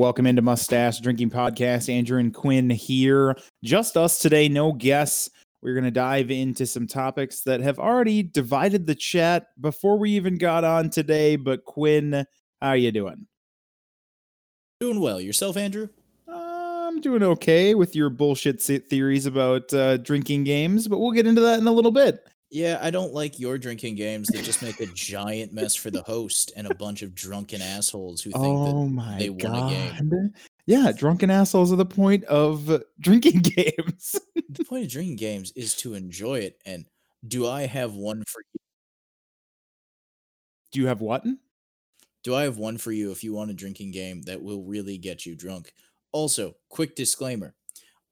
Welcome into Mustache Drinking Podcast. Andrew and Quinn here. Just us today, no guests. We're going to dive into some topics that have already divided the chat before we even got on today. But Quinn, how are you doing? Doing well. Yourself, Andrew? I'm doing okay with your bullshit theories about uh, drinking games, but we'll get into that in a little bit. Yeah, I don't like your drinking games that just make a giant mess for the host and a bunch of drunken assholes who think Oh that my they won a game. god. Yeah, drunken assholes are the point of drinking games. the point of drinking games is to enjoy it. And do I have one for you? Do you have what? Do I have one for you if you want a drinking game that will really get you drunk? Also, quick disclaimer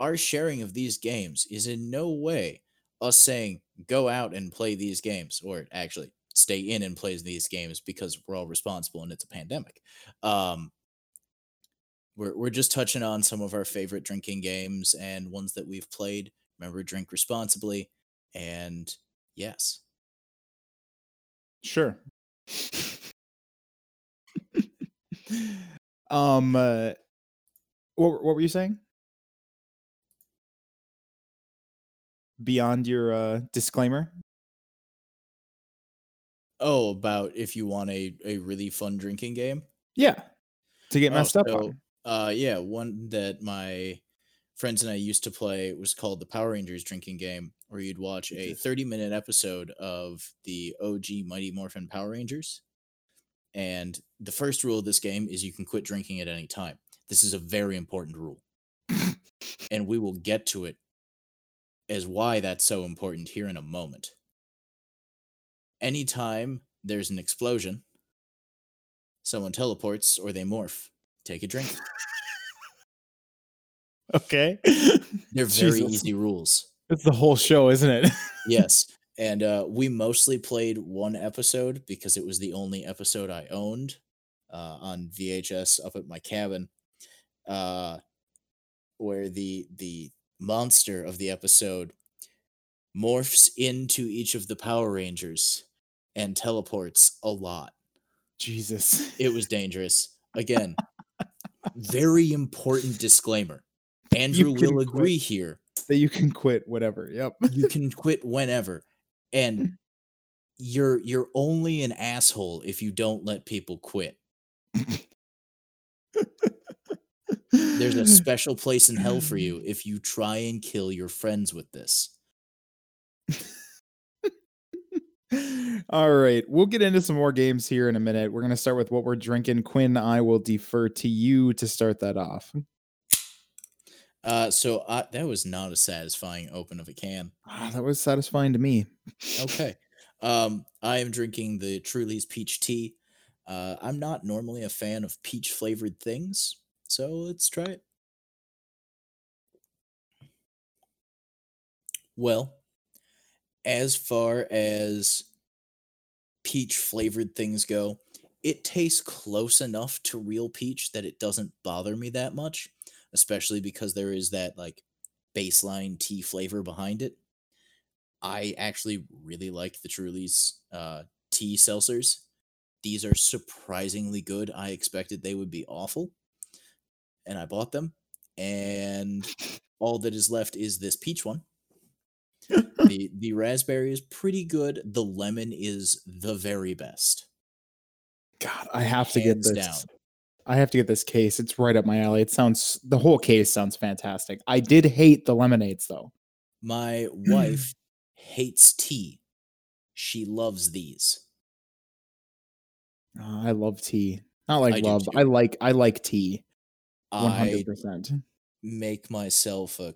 our sharing of these games is in no way us saying go out and play these games, or actually stay in and play these games because we're all responsible and it's a pandemic. Um, we're, we're just touching on some of our favorite drinking games and ones that we've played. Remember, drink responsibly. And yes, Sure. um uh, what what were you saying? Beyond your uh disclaimer? oh, about if you want a, a really fun drinking game. Yeah. To get Oh, messed up so, on. Uh, yeah, one that my friends and I used to play was called the Power Rangers drinking game, where you'd watch a 30 minute episode of the OG Mighty Morphin Power Rangers. And the first rule of this game is you can quit drinking at any time. This is a very important rule. and we will get to it as why that's so important here in a moment. Anytime there's an explosion, someone teleports or they morph, take a drink. Okay. They're very Jesus. easy rules. It's the whole show, isn't it? Yes. And uh, we mostly played one episode because it was the only episode I owned uh, on VHS up at my cabin, uh, where the the monster of the episode morphs into each of the Power Rangers and teleports a lot. Jesus. It was dangerous. Again, very important disclaimer. Andrew will quit. agree here. That you can quit whatever. Yep. you can quit whenever and you're you're only an asshole if you don't let people quit there's a special place in hell for you if you try and kill your friends with this All right, we'll get into some more games here in a minute. We're going to start with what we're drinking. Quinn, I will defer to you to start that off. uh so uh, that was not a satisfying open of a can Ah, that was satisfying to me. okay um i am drinking the truly's peach tea uh i'm not normally a fan of peach flavored things so let's try it well as far as peach flavored things go it tastes close enough to real peach that it doesn't bother me that much especially because there is that like baseline tea flavor behind it I actually really like the Truly's uh, tea seltzers. These are surprisingly good. I expected they would be awful, and I bought them. And all that is left is this peach one. the The raspberry is pretty good. The lemon is the very best. God, I have to get this. down. I have to get this case. It's right up my alley. It sounds the whole case sounds fantastic. I did hate the lemonades though. My wife hates tea. She loves these. Oh, I love tea. Not like I love. I like I like tea. One I hundred percent. make myself a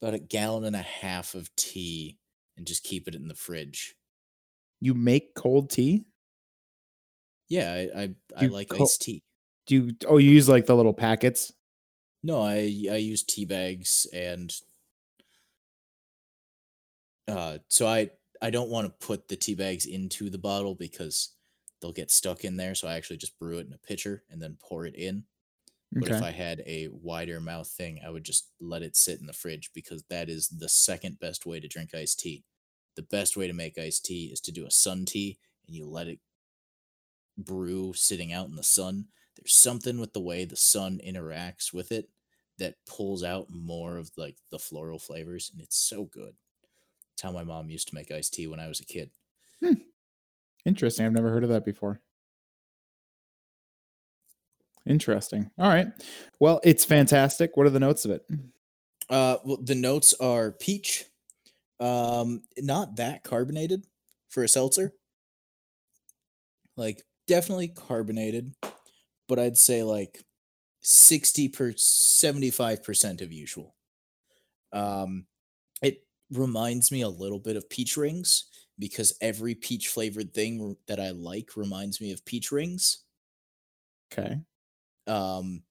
about a gallon and a half of tea and just keep it in the fridge. You make cold tea? Yeah, I I, I like co- iced tea. Do you oh you use like the little packets? No, I I use tea bags and uh so I I don't want to put the tea bags into the bottle because they'll get stuck in there, so I actually just brew it in a pitcher and then pour it in. But Okay. if I had a wider mouth thing, I would just let it sit in the fridge because that is the second best way to drink iced tea. The best way to make iced tea is to do a sun tea and you let it brew sitting out in the sun. There's something with the way the sun interacts with it that pulls out more of like the floral flavors, and it's so good. It's how my mom used to make iced tea when I was a kid. Hmm. Interesting. I've never heard of that before. Interesting. All right. Well, it's fantastic. What are the notes of it? Uh, well, the notes are peach, um, not that carbonated for a seltzer. Like definitely carbonated, but I'd say like sixty per seventy five percent of usual. Um, it reminds me a little bit of peach rings because every peach flavored thing that I like reminds me of peach rings. Okay. Um,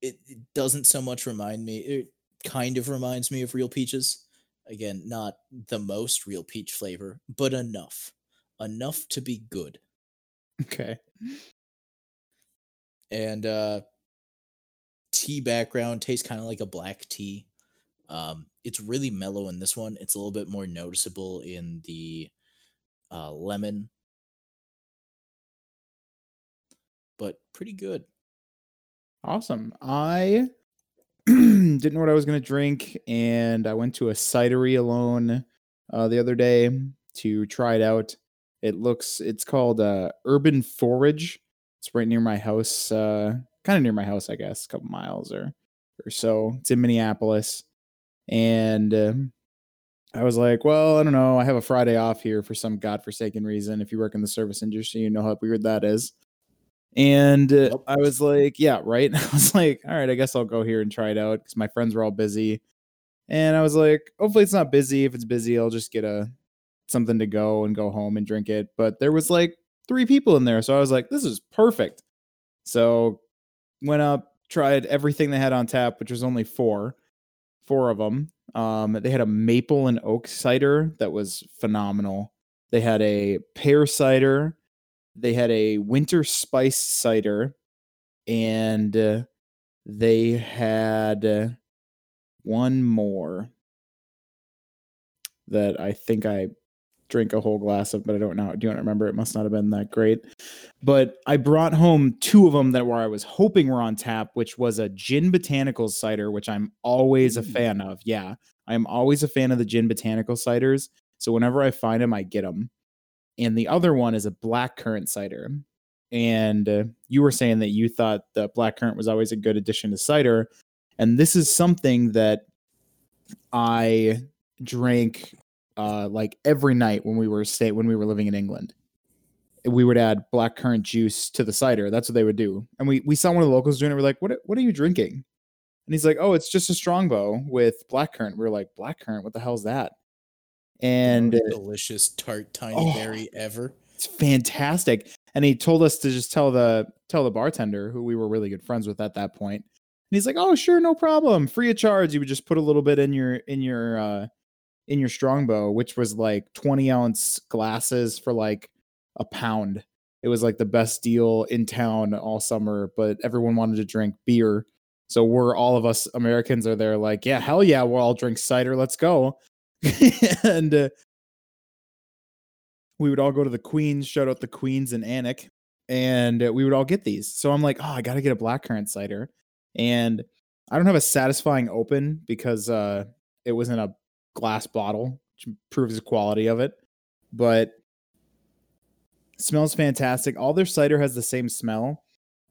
it, it doesn't so much remind me. It kind of reminds me of real peaches. Again, not the most real peach flavor, but enough, enough to be good. Okay. And uh, tea background tastes kind of like a black tea. Um, it's really mellow in this one. It's a little bit more noticeable in the uh, lemon, but pretty good. Awesome. I didn't know what I was going to drink, and I went to a cidery alone uh, the other day to try it out. It looks, it's called uh, Urban Forage. It's right near my house, uh, kind of near my house, I guess, a couple miles or or so. It's in Minneapolis, and um I was like, well, I don't know. I have a Friday off here for some godforsaken reason. If you work in the service industry, you know how weird that is. And uh, Yep. I was like, yeah, right. I was like, all right, I guess I'll go here and try it out because my friends were all busy. And I was like, hopefully it's not busy. If it's busy, I'll just get a something to go and go home and drink it. But there was like three people in there, so I was like, this is perfect. So went up, tried everything they had on tap, which was only four, four of them. Um, they had a maple and oak cider that was phenomenal. They had a pear cider. They had a winter spice cider, and uh, they had uh, one more that I think I drink a whole glass of, but I don't know. Do you remember? It must not have been that great. But I brought home two of them that were I was hoping were on tap, which was a gin botanicals cider, which I'm always a fan of. Yeah, I'm always a fan of the gin botanical ciders. So whenever I find them, I get them. And the other one is a black currant cider. And uh, you were saying that you thought the black currant was always a good addition to cider. And this is something that I drank uh, like every night when we were stay when we were living in England. We would add black currant juice to the cider. That's what they would do. And we we saw one of the locals doing it. We're like, what what are you drinking? And he's like, oh, it's just a strongbow with black currant. We are like, black currant? What the hell's that? And Most delicious tart tiny Oh. berry ever. it's fantastic. And he told us to just tell the tell the bartender who we were really good friends with at that point. And he's like, "Oh, sure, no problem, free of charge." You would just put a little bit in your in your uh in your strongbow, which was like twenty ounce glasses for like a pound. It was like the best deal in town all summer, but everyone wanted to drink beer. So we're all of us Americans are there like, yeah, hell yeah, we'll all drink cider. Let's go. and uh, we would all go to the Queens, shout out the Queens and Anik, and uh, we would all get these. So I'm like, oh, I got to get a blackcurrant cider. And I don't have a satisfying open because uh, it was in a glass bottle, which proves the quality of it. But smells fantastic. All their cider has the same smell,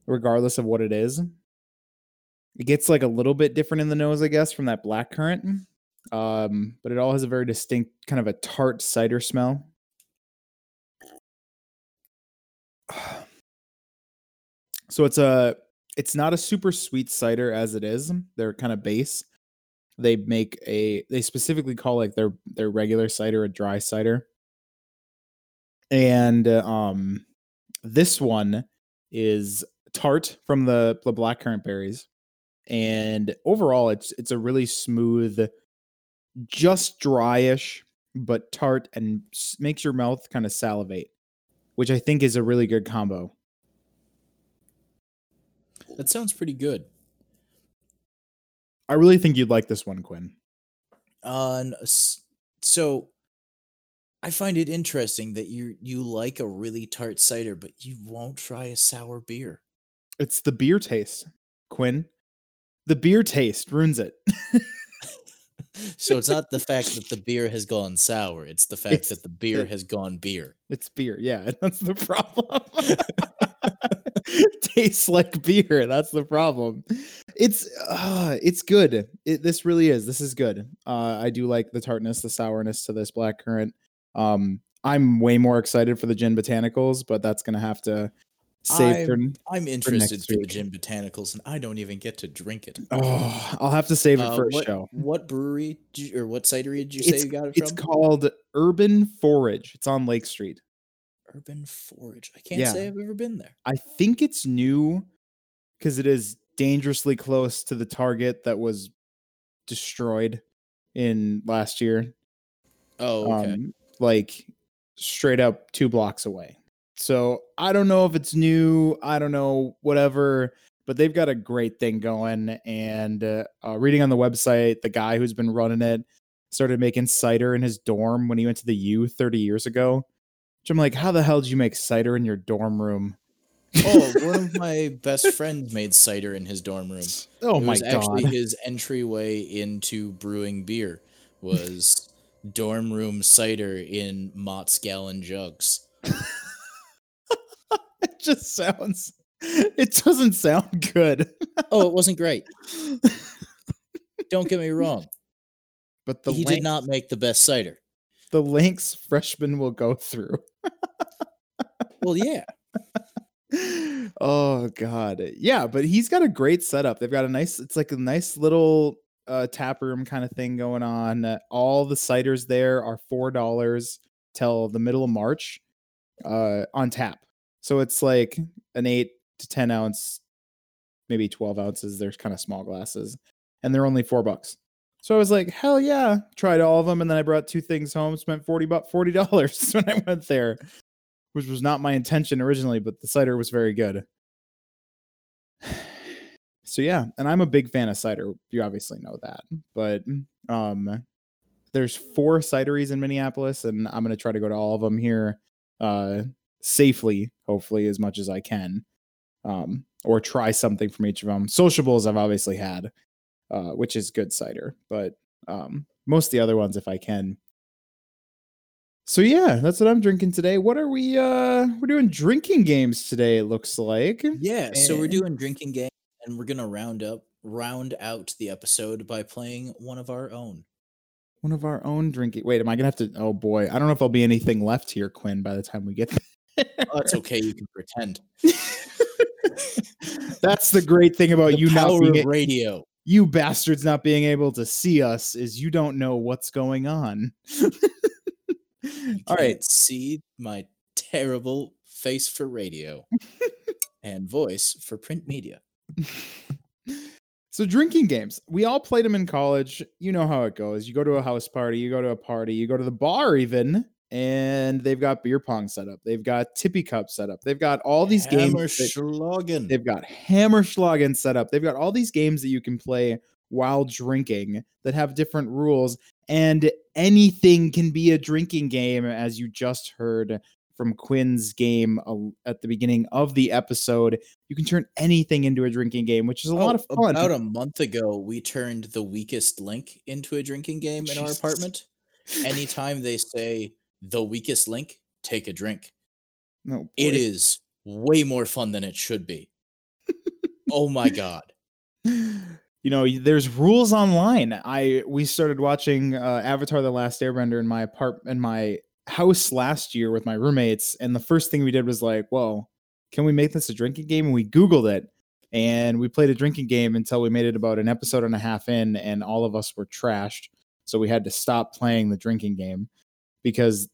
regardless of what it is. It gets like a little bit different in the nose, I guess, from that blackcurrant. Um, but it all has a very distinct kind of a tart cider smell. So it's a it's not a super sweet cider as it is. They're kind of base. They make a they specifically call like their their regular cider a dry cider. And uh, um this one is tart from the the blackcurrant berries. And overall it's it's a really smooth just dryish but tart and makes your mouth kind of salivate, which I think is a really good combo. That sounds pretty good. I really think you'd like this one, Quinn. Uh, s- so I find it interesting that you you like a really tart cider, but you won't try a sour beer. It's the beer taste, Quinn. The beer taste ruins it. So it's not the fact that the beer has gone sour; it's the fact It's that the beer has gone beer. It's beer. Yeah, that's the problem. Tastes like beer. That's the problem. It's uh it's good. It, this really is. This is good. Uh I do like the tartness, the sourness to this black currant. Um I'm way more excited for the gin botanicals, but that's going to have to save for I'm interested for gin botanicals, and I don't even get to drink it. Oh, I'll have to save it Uh, for a show. what brewery you, or what cidery did you say you got it it's from? It's called Urban Forage. It's on Lake Street. Urban Forage. I can't Yeah. say I've ever been there. I think it's new because it is dangerously close to the target that was destroyed in last year. Oh, okay. Um, like straight up two blocks away. So I don't know if it's new. I don't know, whatever. But they've got a great thing going. And uh, uh, reading on the website, the guy who's been running it started making cider in his dorm when he went to the U 30 years ago. Which I'm like, how the hell did you make cider in your dorm room? oh, one of my best friends made cider in his dorm room. Oh it my was actually his entryway into brewing beer was dorm room cider in Mott's gallon jugs. It just sounds it doesn't sound good. Oh, it wasn't great. Don't get me wrong. But the he length- did not make the best cider. the links freshmen will go through. Well, yeah. oh god. Yeah, but he's got a great setup. They've got a nice it's like a nice little uh tap room kind of thing going on. Uh, all the ciders there are $4 till the middle of March uh on tap. So it's like an 8 to 10 ounce maybe 12 ounces. There's kind of small glasses and they're only 4 bucks. So I was like, hell yeah, tried all of them, and then I brought two things home, spent forty bu- forty dollars when I went there, which was not my intention originally, but the cider was very good. So yeah, and I'm a big fan of cider. You obviously know that, but um, there's four cideries in Minneapolis, and I'm gonna try to go to all of them here, uh, safely, hopefully as much as I can, um, or try something from each of them. Sociables I've obviously had uh, which is good cider, but um, most of the other ones if I can. So yeah, that's what I'm drinking today. What are we uh we're doing drinking games today, it looks like. Yeah, so we're doing drinking games, and we're gonna round up round out the episode by playing one of our own. One of our own drinking. Wait, am I gonna have to oh boy. I don't know if there'll be anything left here, Quinn, by the time we get there. Oh, it's okay, you can pretend. That's the great thing about the you not power being radio. you bastards not being able to see us is you don't know what's going on. All right. see my terrible face for radio and voice for print media. so drinking games we all played them in college you know how it goes you go to a house party you go to a party you go to the bar even and they've got beer pong set up. They've got tippy cup set up. They've got all these games that- they've got hammerschlagen set up. They've got all these games that you can play while drinking that have different rules and anything can be a drinking game as you just heard from Quinn's game uh, at the beginning of the episode. You can turn anything into a drinking game which is a lot Oh, of fun. About a month ago, we turned the weakest link into a drinking game in our apartment. Anytime they say the weakest link, take a drink. No, It boy. is way more fun than it should be. oh my god. You know, there's rules online. I we started watching uh, Avatar: The Last Airbender in my apart in my house last year with my roommates, and the first thing we did was like, "Well, can we make this a drinking game?" And we Googled it, and we played a drinking game until we made it about an episode and a half in, and all of us were trashed. So we had to stop playing the drinking game because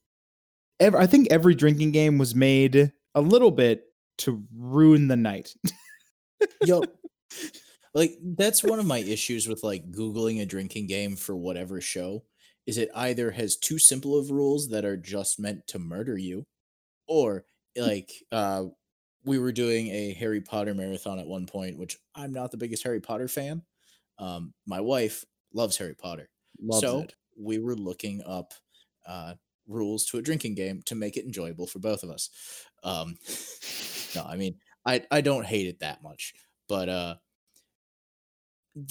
ev- I think every drinking game was made a little bit to ruin the night. Yo, Like that's one of my issues with like googling a drinking game for whatever show is it either has too simple of rules that are just meant to murder you or like uh we were doing a Harry Potter marathon at one point which I'm not the biggest Harry Potter fan. Um my wife loves Harry Potter. Loves so it. we were looking up uh rules to a drinking game to make it enjoyable for both of us. Um no, I mean I I don't hate it that much, but uh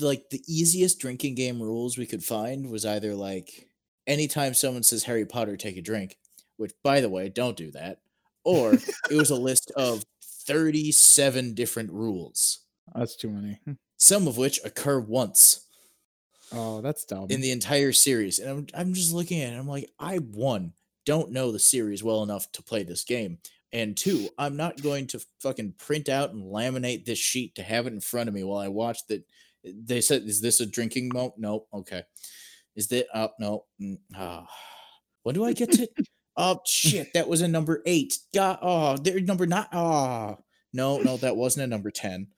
like the easiest drinking game rules we could find was either like anytime someone says Harry Potter take a drink, which by the way, don't do that, or it was a list of 37 different rules, That's too many. some of which occur once Oh, that's dumb. In the entire series. And I'm, I'm just looking at it. I'm like, I one, don't know the series well enough to play this game. And two, I'm not going to fucking print out and laminate this sheet to have it in front of me while I watch that. Eh, they said, is this a drinking moment? No. Okay. Is that up? Oh, no. Oh. Mm, ah. When do I get to? oh, shit. That was a number eight. God. Oh, they're number nine. Oh, ah. no, no, that wasn't a number 10.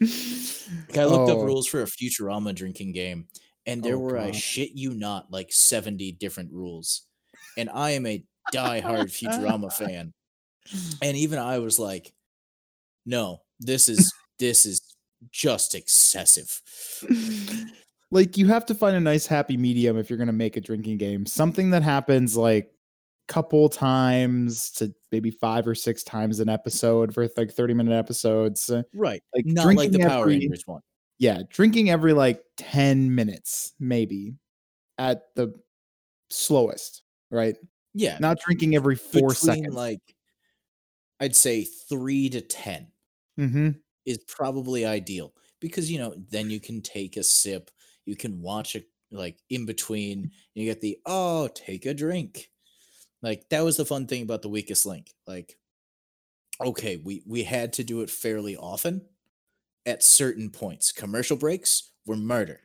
I looked up Oh. rules for a Futurama drinking game, and there Oh, were, I shit you not, like 70 different rules. And I am a die-hard Futurama fan. And even I was like, no, this is this is just excessive. like you have to find a nice happy medium if you're going to make a drinking game. Something that happens like couple times to maybe five or six times an episode for like 30 minute episodes. Uh, Right. Like Not like the drinking Power every- Rangers one. Yeah, drinking every like 10 minutes maybe at the slowest, right? Yeah. Not drinking every 4 between seconds. like I'd say 3 to 10 mhm. is probably ideal because you know then you can take a sip you can watch it like in between you get the oh take a drink like that was the fun thing about the weakest link like okay we we had to do it fairly often at certain points. Commercial breaks were murder.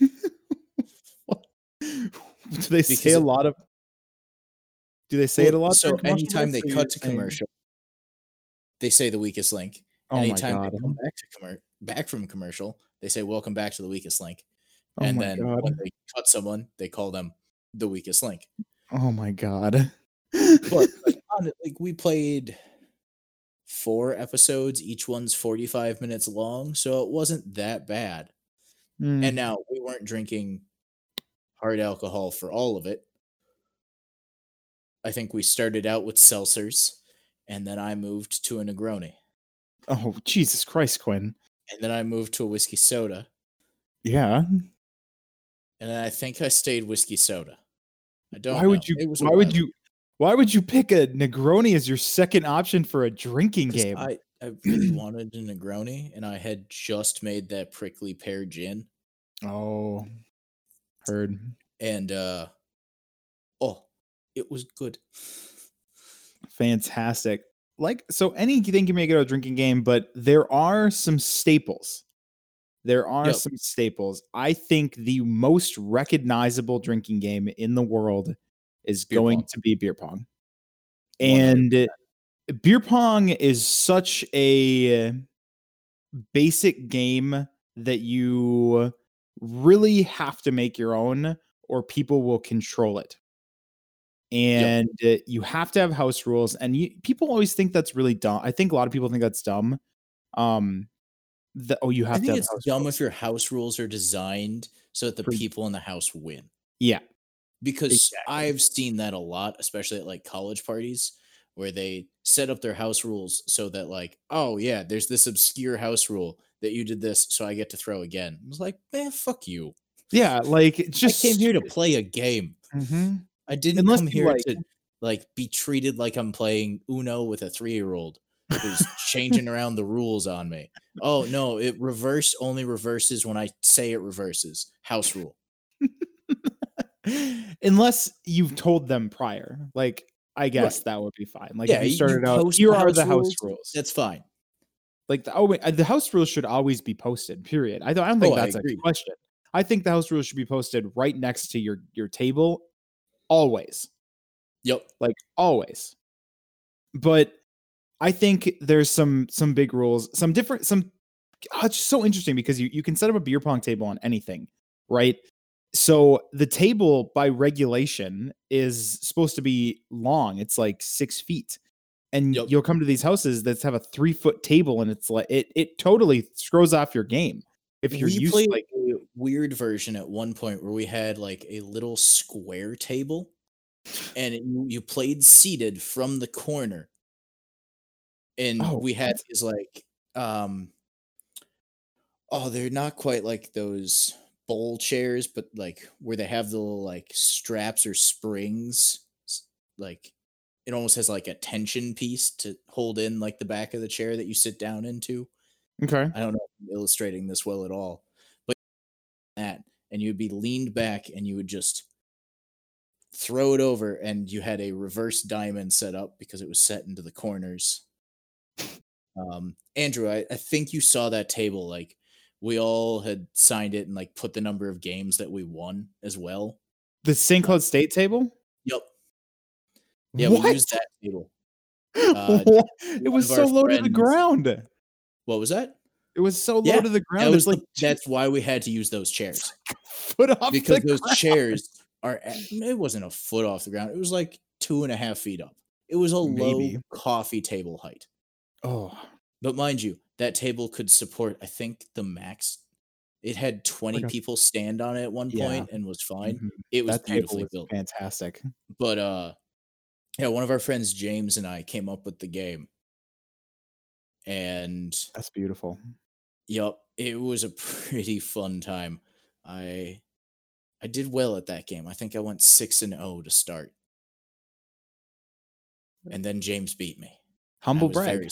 Do they say a lot of Do they say it a lot? so anytime they cut to commercial they say the weakest link. Oh anytime they come back to commer- back from commercial they say welcome back to the weakest link. Oh and then god. when they cut someone they call them the weakest link Oh my god. but like, like we played four episodes each one's 45 minutes long so it wasn't that bad Mm, and now we weren't drinking hard alcohol for all of it i think we started out with seltzers and then i moved to a negroni oh Jesus Christ, Quinn. and then i moved to a whiskey soda Yeah. and then i think i stayed whiskey soda i don't Why would you It was why would you why would you pick a Negroni as your second option for a drinking game? I, I really wanted a Negroni, and I had just made that prickly pear gin, oh. Heard. and uh, oh, it was good. Fantastic. Like so anything can make it a drinking game, but there are some staples. There are Yep. some staples. I think the most recognizable drinking game in the world is Beer going pong. to be beer pong. 100%. And uh, beer pong is such a basic game that you really have to make your own or people will control it. And uh, you have to have house rules and you, people always think that's really dumb. I think a lot of people think that's dumb. Um the, oh you have I to think have it's dumb rules. if your house rules are designed so that the For- people in the house win. Yeah. Because Exactly. I've seen that a lot, especially at like college parties where they set up their house rules so that like, oh yeah, there's this obscure house rule that you did this, so I get to throw again. I was like, man, fuck you. Yeah, like just I came here to play a game. Mhm. I didn't Unless come here like- to like be treated like I'm playing Uno with a three year old who's changing around the rules on me. Oh no, it reverse only reverses when I say it reverses. House rule. Unless you've told them prior. Like I guess that would be fine. Like Yeah, if you- you you started out, here the are the house rules, rules. That's fine. like the, oh, wait, uh, the house rules should always be posted. Period. I don't. I don't think Oh, that's a question. I think the house rules should be posted right next to your your table, always. Yep. like always. But I think there's some some big rules, some different some. oh, it's just so interesting because you you can set up a beer pong table on anything, right? So the table by regulation is supposed to be long. It's like six feet, and Yep. you'll come to these houses that have a three foot table, and it's like it it totally throws off your game if you're we used played to like a weird version at one point where we had like a little square table and you, you played seated from the corner. And Oh, we had these like um oh, they're not quite like those bowl chairs, but like where they have the little like straps or springs. Like it almost has like a tension piece to hold in like the back of the chair that you sit down into. Okay. I don't know if I'm illustrating this well at all, but that and you'd be leaned back and you would just throw it over and you had a reverse diamond set up because it was set into the corners. Um, Andrew, I, I think you saw that table. Like we all had signed it and like put the number of games that we won as well. The St. Cloud State table? Yep. Yeah, What? we used that table. Uh, it was so low to the ground. What was that? It was so low Yeah, to the ground. That was like that's why we had to use those chairs. foot off because those ground. chairs are at- it wasn't a foot off the ground it was like two and a half feet up it was a Maybe. low coffee table height Oh, but mind you that table could support i think the max it had 20 Like a- people stand on it at one Yeah. point and was fine mhm. it was that beautifully was built fantastic. but uh yeah one of our friends james and i came up with the game and That's beautiful. Yep, it was a pretty fun time. I I did well at that game. I think I went 6 and 0 to start. And then James beat me. Humble brag.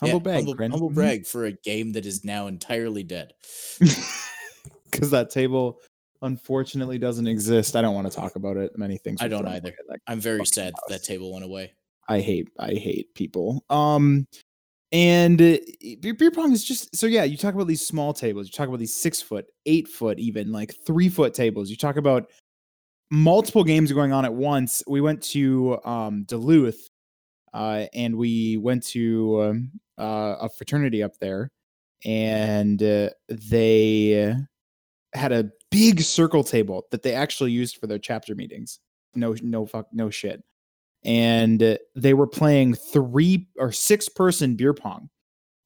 Humble Yeah, brag. Humble, Grin. humble brag for a game that is now entirely dead. Because that table unfortunately doesn't exist. I don't want to talk about it. Many things. I don't either. I'm very sad that, that table went away. I hate I hate people. Um and uh, beer, beer pong is just so yeah, you talk about these small tables, you talk about these six foot, eight foot, even like three foot tables. You talk about multiple games going on at once. We went to um Duluth uh and we went to um, uh, a fraternity up there and uh, they had a big circle table that they actually used for their chapter meetings. No no fuck no shit and uh, they were playing three or six person beer pong.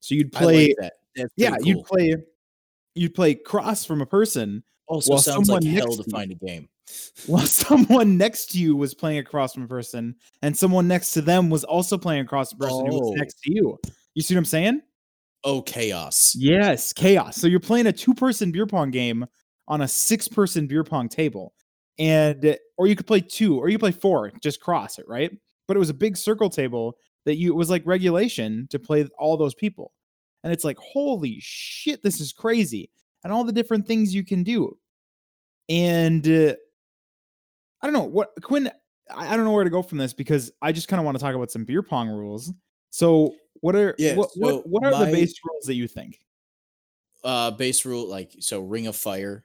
So you'd play, like that. Yeah, pretty you'd play, you'd play cross from a person, Also sounds like someone hell to find a game. While someone next to you was playing across from a person, and someone next to them was also playing across a person who was Oh. next to you. You see what I'm saying? Oh, chaos. Yes, chaos. So you're playing a two person beer pong game on a six person beer pong table. And or you could play two or you could play four, just cross it, right? But it was a big circle table that you it was like regulation to play all those people. And it's like, holy shit, this is crazy. And all the different things you can do. And uh, I don't know what Quinn, I, don't know where to go from this because I just kind of want to talk about some beer pong rules. So what are Yeah, what, so what, what are my- the base rules that you think? Uh base rule like so ring of fire.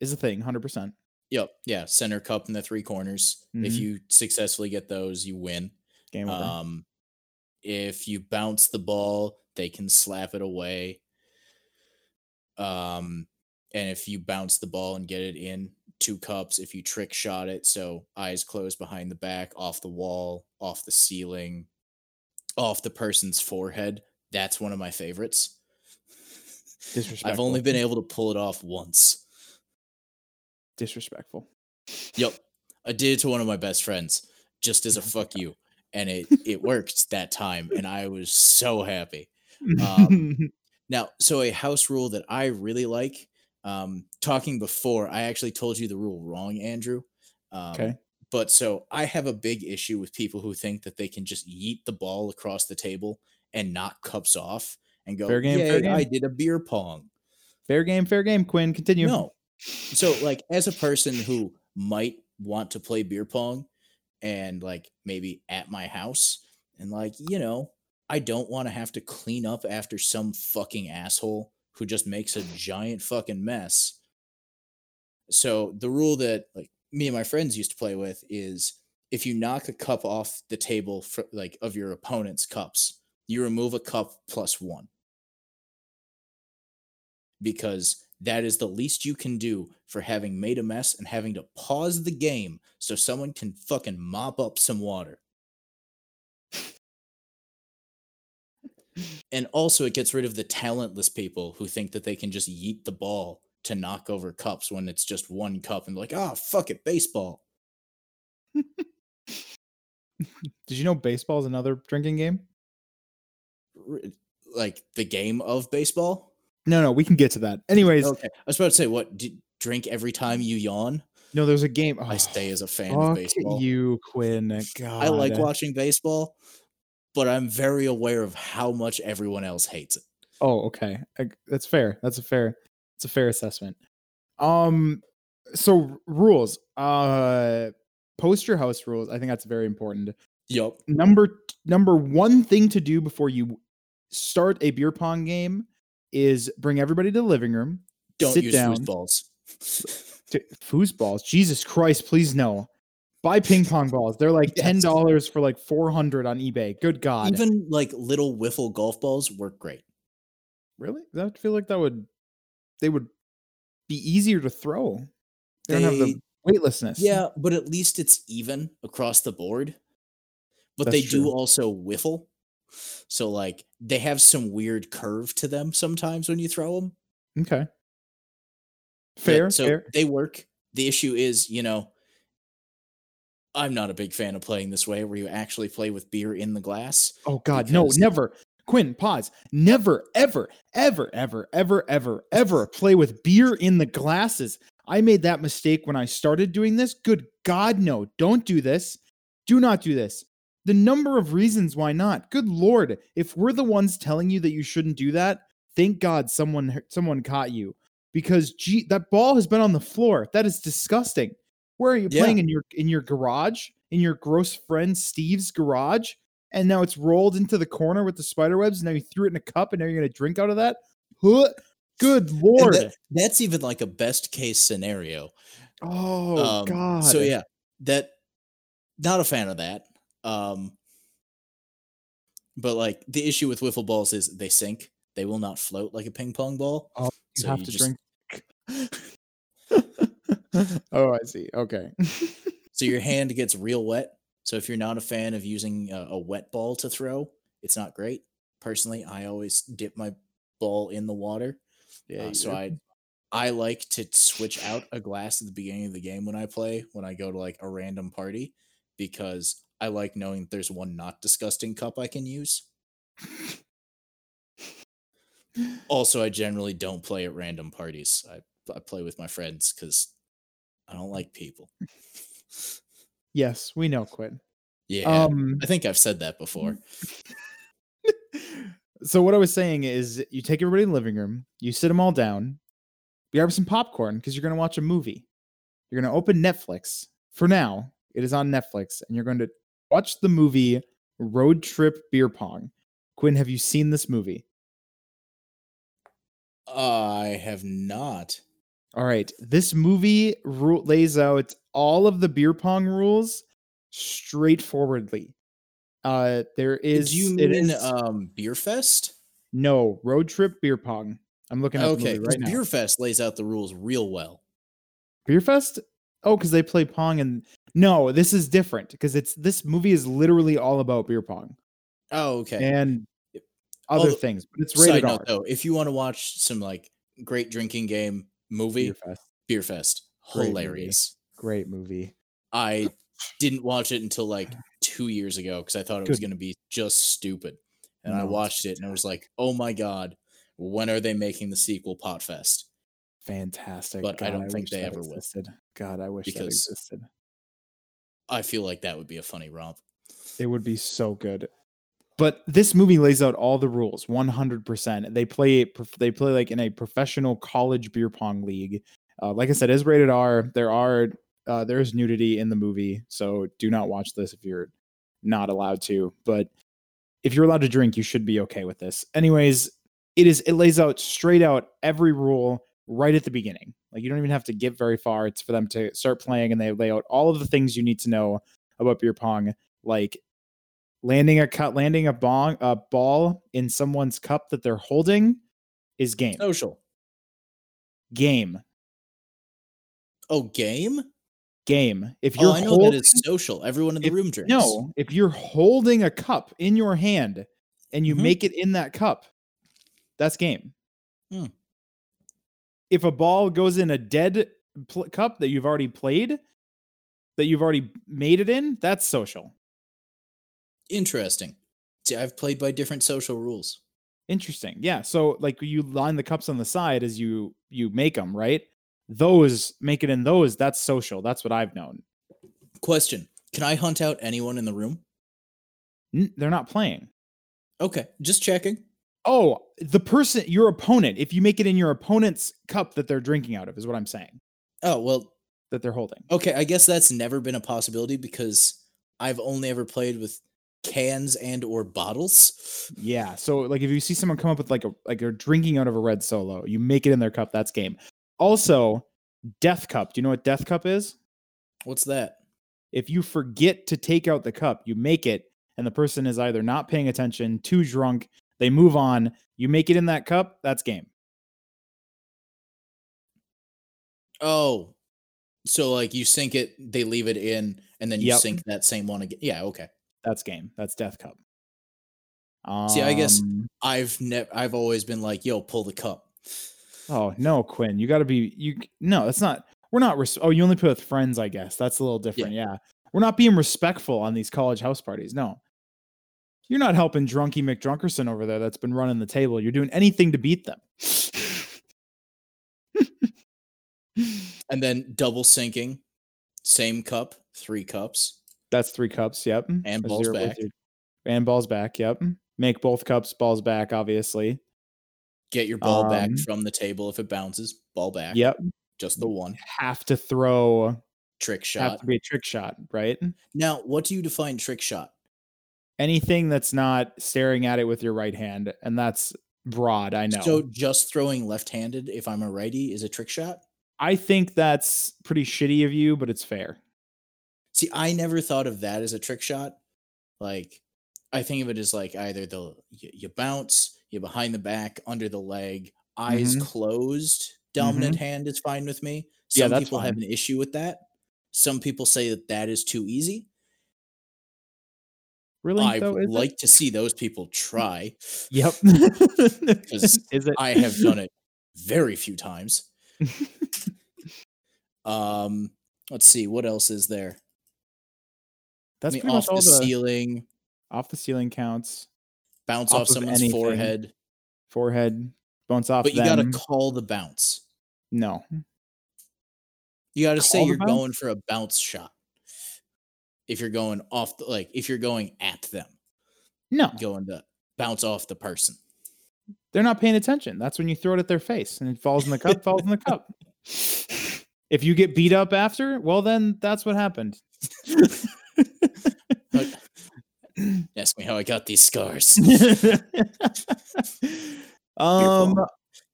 is a thing, hundred percent. Yep. Yeah, center cup in the three corners. If Mhm. you successfully get those, you win. Game over. Um, if you bounce the ball, they can slap it away. Um, and if you bounce the ball and get it in two cups, if you trick shot it, so eyes closed behind the back, off the wall, off the ceiling, off the person's forehead, that's one of my favorites. I've only been able to pull it off once. disrespectful. Yep. I did it to one of my best friends just as a fuck you. And it it worked that time and I was so happy. Um, Now, so a house rule that I really like, um, talking before, I actually told you the rule wrong, Andrew. Um, Okay. But so I have a big issue with people who think that they can just yeet the ball across the table and knock cups off and go, Fair game, fair "Yay, I did a beer pong. fair game, fair game. Quinn, continue. No. So, like, as a person who might want to play beer pong and, like, maybe at my house, and, like, you know, I don't want to have to clean up after some fucking asshole who just makes a giant fucking mess. So, the rule that, like, me and my friends used to play with is if you knock a cup off the table, for, like, of your opponent's cups, you remove a cup plus one because that is the least you can do for having made a mess and having to pause the game so someone can fucking mop up some water. And also, it gets rid of the talentless people who think that they can just yeet the ball to knock over cups when it's just one cup and like, oh, fuck it, baseball. Did you know baseball is another drinking game? Like the game of baseball. No, no, we can get to that. Anyways, Okay, I was about to say, what? Do, drink every time you yawn. no, there's a game. I oh, stay as a fan of baseball. you, Quinn. God. I like watching baseball, but I'm very aware of how much everyone else hates it. Oh, okay. I- That's fair. That's a fair. It's a fair assessment. Um, so rules. Uh, post your house rules. I think that's very important. Yep. Number number one thing to do before you start a beer pong game is bring everybody to the living room. Don't sit use down. foosballs. Foosballs. Jesus Christ, please no. Buy ping pong balls. They're like ten dollars for like four hundred on eBay. Good God. Even like little wiffle golf balls work great. really? I feel like that would they would be easier to throw. They, don't have the weightlessness. Yeah, but at least it's even across the board. But That's they do also wiffle. So like they have some weird curve to them sometimes when you throw them. Okay. Fair. so fair. they work. The issue is, you know, I'm not a big fan of playing this way where you actually play with beer in the glass. Oh God, no, never. Quinn, pause. Never, ever, ever, ever, ever, ever, ever play with beer in the glasses. I made that mistake when I started doing this. Good God, no. Don't do this. Do not do this. The number of reasons why not. Good Lord. If we're the ones telling you that you shouldn't do that, thank God someone someone caught you. Because gee, that ball has been on the floor. That is disgusting. Where are you Yeah. playing in your in your garage? In your gross friend Steve's garage? and now it's rolled into the corner with the spider webs. And now you threw it in a cup, and now you're gonna drink out of that. Huh, Good lord! that- that's even like a best case scenario. oh Um, god! So yeah, that not a fan of that. Um but like the issue with wiffle balls is they sink. They will not float like a ping pong ball. Oh, you so have you to just- drink. oh, I see. Okay. So your hand gets real wet. So if you're not a fan of using a, a wet ball to throw, it's not great. Personally, I always dip my ball in the water. yeah. Uh, so do. I I like to switch out a glass at the beginning of the game when I play when I go to like a random party because I like knowing that there's one not disgusting cup I can use. Also, I generally don't play at random parties. I, I play with my friends because I don't like people. yes, we know, Quinn. Yeah, Um. I think I've said that before. so what I was saying is, you take everybody in the living room, you sit them all down, you grab some popcorn because you're gonna watch a movie. You're gonna open Netflix. For now, it is on Netflix, and you're going to watch the movie Road Trip Beer Pong. Quinn, have you seen this movie? I have not. All right, this movie ru- lays out all of the beer pong rules straightforwardly. Uh, there is. Do you mean is- um, Beer Fest? no road trip beer pong? I'm looking at the Okay, right now. Beer Fest lays out the rules real well. Beer Fest? Oh, because they play pong and no, this is different because it's this movie is literally all about beer pong Oh, okay. and other Although- things, but it's Side rated note R. though, if you want to watch some like great drinking game movie, Beer Fest, Beer Fest, Great movie. hilarious. great movie. I didn't watch it until like two years ago because I thought it was going to be just stupid, and I No, it's watched it and I was like, "Oh my god, when are they making the sequel Potfest?" Fantastic. But I don't think they ever will. existed. God, I wish that existed. I feel like that would be a funny romp. It would be so good. But this movie lays out all the rules 100%. They play they play like in a professional college beer pong league. Uh, like I said, is rated R. There are uh, there is nudity in the movie, so do not watch this if you're not allowed to. But if you're allowed to drink, you should be okay with this. Anyways, it is it lays out straight out every rule right at the beginning. Like you don't even have to get very far. It's for them to start playing, and they lay out all of the things you need to know about beer pong, like landing a cut, landing a bong, a ball in someone's cup that they're holding is game. Social. Game. Oh, game? Game. If you're Oh, I know holding, that it's social. Everyone in the if- room drinks. no, if you're holding a cup in your hand and you Mhm. make it in that cup, that's game. Hmm. If a ball goes in a dead pl- cup that you've already played, that you've already made it in, that's social. Interesting. See, I've played by different social rules. Interesting. Yeah. So like you line the cups on the side as you you make them, right? Those make it in those. That's social. That's what I've known. Question: Can I hunt out anyone in the room? N- they're not playing. Okay, just checking. Oh, the person, your opponent. If you make it in your opponent's cup that they're drinking out of, is what I'm saying. Oh well, That they're holding. okay. I guess that's never been a possibility because I've only ever played with cans and or bottles. Yeah. So like if you see someone come up with like a like they're drinking out of a red solo, you make it in their cup. That's game. Also, death cup. Do you know what death cup is? What's that? if you forget to take out the cup, you make it, and the person is either not paying attention, too drunk, they move on, you make it in that cup, that's game. Oh, so like you sink it, they leave it in, and then you Yep. sink that same one again. Yeah, okay. That's game. That's death cup. See, I guess- Um, I've never, I've always been like, yo, pull the cup. Oh no, Quinn, you got to be you. No, that's not. We're not. Res- oh, you only play with friends, I guess. That's a little different. Yeah. we're not being respectful on these college house parties. No, you're not helping Drunky McDrunkerson over there. That's been running the table. You're doing anything to beat them. And then double sinking, same cup, three cups. That's three cups. Yep. Mm. And That's balls your- back. your- And balls back. Yep. Mm. Make both cups balls back. Obviously. Get your ball back Um, from the table if it bounces. Ball back. Yep. Just the one Have to throw. trick shot. Have to be a trick shot, right? Mm. Now, what do you define trick shot? Anything that's not staring at it with your right hand, and that's broad. I know. So just throwing left-handed if I'm a righty is a trick shot? I think that's pretty shitty of you, but it's fair. See, I never thought of that as a trick shot. Like, I think of it as like either the you, you bounce, you behind the back, under the leg, eyes Mhm. closed. Dominant hand is fine with me. Some Yeah, people have an issue with that. Some people say that that is too easy. Really? I though, would is it? like to see those people try. Yep. it? I have done it very few times. Um, let's see what else is there. That's I mean, pretty off much all the ceiling, off the ceiling counts. bounce off off, someone's forehead, Forehead bounce off. but you got to call the bounce. no. You got to say you're going for a bounce shot. If you're going off, the, like if you're going at them, No. going to bounce off the person. They're not paying attention. That's when you throw it at their face and it falls in the cup, falls in the cup. If you get beat up after, well, then that's what happened. Ask me how I got these scars. um.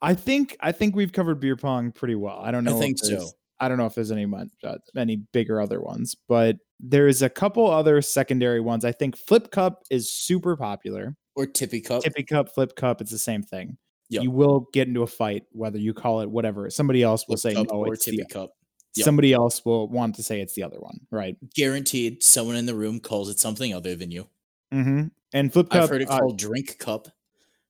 I think I think we've covered beer pong pretty well. I don't know. I think so. I don't know if there's any uh, any bigger other ones, but there's a couple other secondary ones. I think Flip Cup is super popular. Or tippy cup. Tippy Cup, Flip Cup, it's the same thing. Yep. You will get into a fight, whether you call it whatever. Somebody else will flip say no, or it's tippy the, cup. Yep. somebody else will want to say it's the other one, right? Guaranteed, someone in the room calls it something other than you. Mm-hmm. And Flip Cup, I've heard it uh, called drink cup.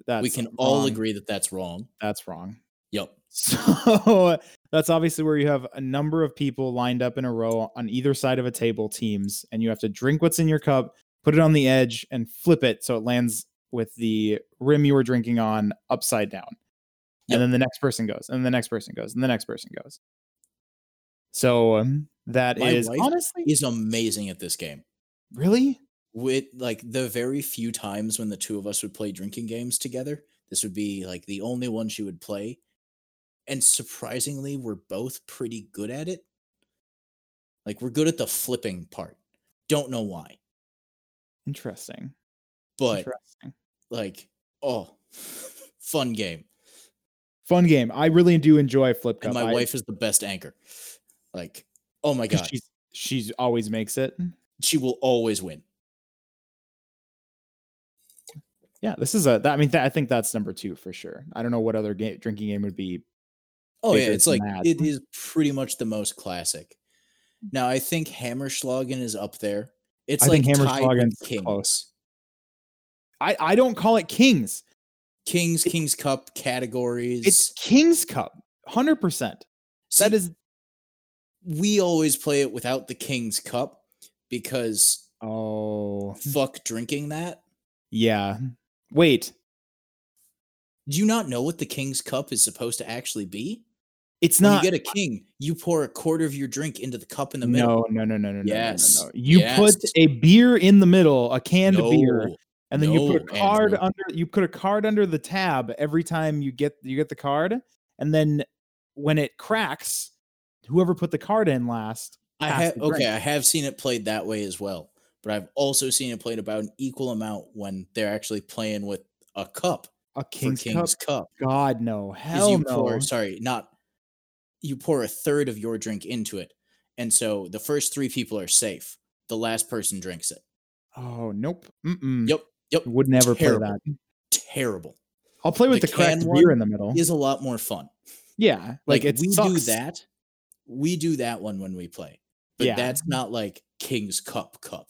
that's we can all agree that that's wrong. that's wrong. Yep. So that's obviously where you have a number of people lined up in a row on either side of a table, teams, and you have to drink what's in your cup, put it on the edge, and flip it so it lands with the rim you were drinking on upside down. Yep. And then the next person goes, and the next person goes, and the next person goes. So um, that My is honestly He's amazing at this game. really with like the very few times when the two of us would play drinking games together this would be like the only one she would play and surprisingly we're both pretty good at it like we're good at the flipping part don't know why interesting. but interesting. like oh fun game Fun game. I really do enjoy Flip Cup. and my I- wife is the best anchor like oh my god she's she's always makes it. Mm. she will always win Yeah, this is a. That, I mean, that, I think that's number two for sure. I don't know what other game, drinking game would be. Oh yeah, it's like that. it is pretty much the most classic. Now I think Hammerschlagen is up there. It's I like think tied Hammerschlagen's Kings. close. I I don't call it Kings. Kings, Kings Cup categories. It's Kings Cup, hundred percent. That See, is we always play it without the King's Cup because Oh, fuck drinking that. yeah. Wait, Do you not know what the King's Cup is supposed to actually be? it's When not. you get a king, you pour a quarter of your drink into the cup in the middle. no, no, no, no, no, no, no, Yes, no, no. You put a beer in the middle, a canned beer, and then you put a card Andrew. under. You put a card under the tab every time you get you get the card, and then when it cracks, whoever put the card in last. I have okay. I have seen it played that way as well, but I've also seen it played about an equal amount when they're actually playing with a cup A king's, King's cup. Cup. God no, hell no. pour sorry, not you pour a third of your drink into it, and so the first three people are safe. The last person drinks it. Oh nope. Mm-mm. Yep, yep. Would never Terrible. play that. Terrible. I'll play with The the, cracked beer in the middle. Is a lot more fun. yeah, like, Like, it we do that. We do that one when we play, but Yeah. that's not like King's Cup Cup.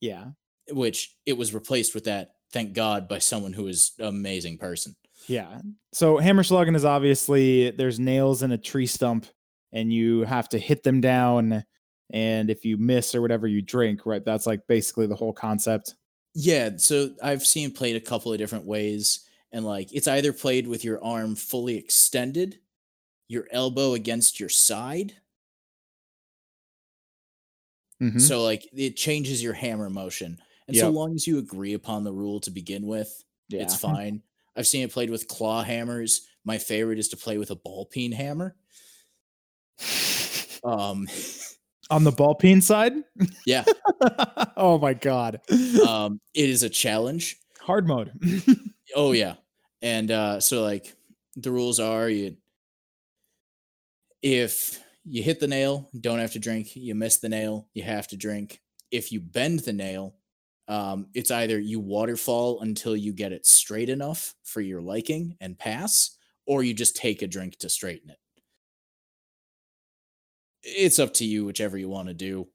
Yeah, which it was replaced with that thank god by someone who is an amazing person yeah. So Hammerschlagen is obviously there's nails in a tree stump, and you have to hit them down. And if you miss or whatever, you drink. Right, that's like basically the whole concept. yeah so i've seen played a couple of different ways and like it's either played with your arm fully extended your elbow against your side Mhm. so like it changes your hammer motion and so long as you agree upon the rule to begin with yeah. it's fine i've seen it played with claw hammers my favorite is to play with a ball peen hammer um On the ball peen side. yeah oh my god. um it is a challenge Hard mode. Oh yeah. And uh so like the rules are you if you hit the nail, don't have to drink. You miss the nail, you have to drink. If you bend the nail, um it's either you waterfall until you get it straight enough for your liking and pass or you just take a drink to straighten it. It's up to you whichever you want to do.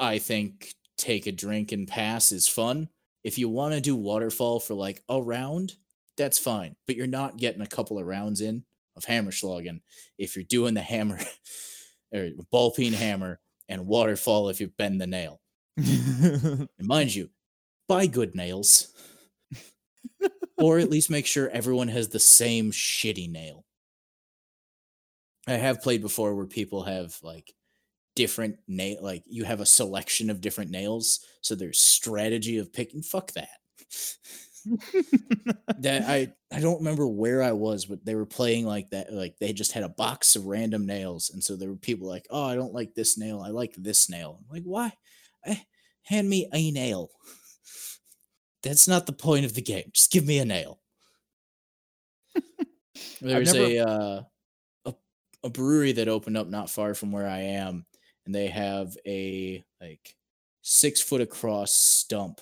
I think take a drink and pass is fun. If you want to do waterfall for like a round, that's fine. But you're not getting a couple of rounds in of Hammerschlagen if you're doing the hammer or ball peen hammer and waterfall if you bend the nail. And mind you, buy good nails. or at least make sure everyone has the same shitty nail. I have played before where people have like different nail like you have a selection of different nails, so there's strategy of picking fuck that. that I I don't remember where I was, but they were playing like that. Like they just had a box of random nails, and so there were people like, "Oh, I don't like this nail. I like this nail." I'm like, why? Eh, hand me a nail. That's not the point of the game. Just give me a nail. There's never- a uh, a a brewery that opened up not far from where I am, and they have a like six foot across stump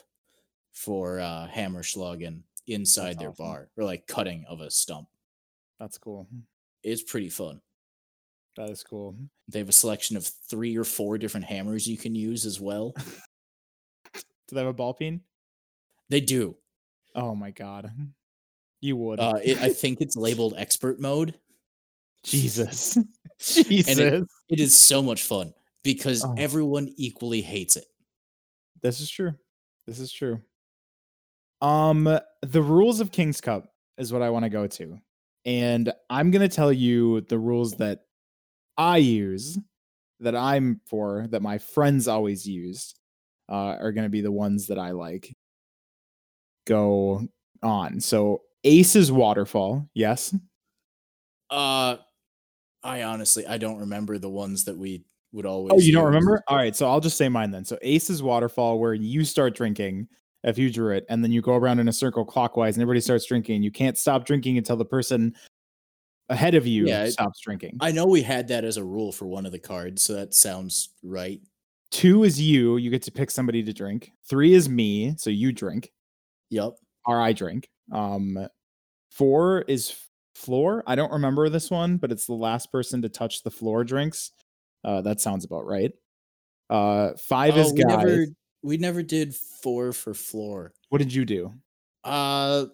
for uh, Hammerschlagen inside their awesome. bar, or like cutting of a stump. That's cool. It's pretty fun. That is cool. They have a selection of three or four different hammers you can use as well. Do they have a ball peen? They do. Oh my god. You would. Uh, it, I think it's labeled expert mode. Jesus. Jesus. It is so much fun because Oh. everyone equally hates it. This is true. This is true. Um, the rules of King's Cup is what I want to go to. And I'm going to tell you the rules that I use, that I'm for, that my friends always used, uh, are going to be the ones that I like. Go on. So, Ace is waterfall. Yes. Uh, I honestly I don't remember the ones that we would always. Oh, you don't use. remember? All right, so I'll just say mine then. So Ace is waterfall, where you start drinking if you drew it, and then you go around in a circle clockwise, and everybody starts drinking. You can't stop drinking until the person ahead of you Yeah, stops drinking. I know we had that as a rule for one of the cards, so that sounds right. Two is you. You get to pick somebody to drink. Three is me, so you drink Yep. or I drink. Um, four is floor. I don't remember this one, but it's the last person to touch the floor drinks. Uh, that sounds about right. Uh, five Oh, is we guys. never we never did four for floor. What did you do? Uh,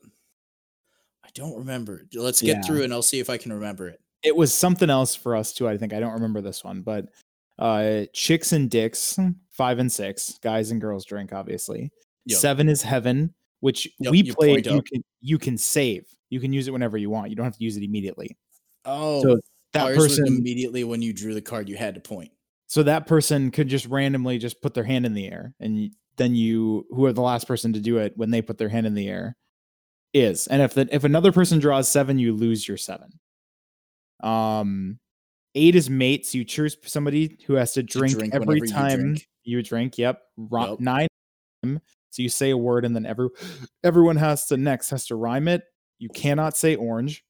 I don't remember. Let's get Yeah. through and I'll see if I can remember it. it was something else for us too. I think I don't remember this one, but Uh, chicks and dicks, five and six. Guys and girls drink, obviously. Yep. Seven is heaven, which Yep, we you You can you can save. You can use it whenever you want. You don't have to use it immediately. Oh, So that person, immediately when you drew the card, you had to point. So that person could just randomly just put their hand in the air, and then you, who are the last person to do it when they put their hand in the air, is. And if the, if another person draws seven, you lose your seven. Um, eight is mates. You choose somebody who has to drink, drink every whenever you time drink. you drink. Yep. Ri- Yep. Nine. So you say a word, and then every everyone has to next has to rhyme it. You cannot say orange,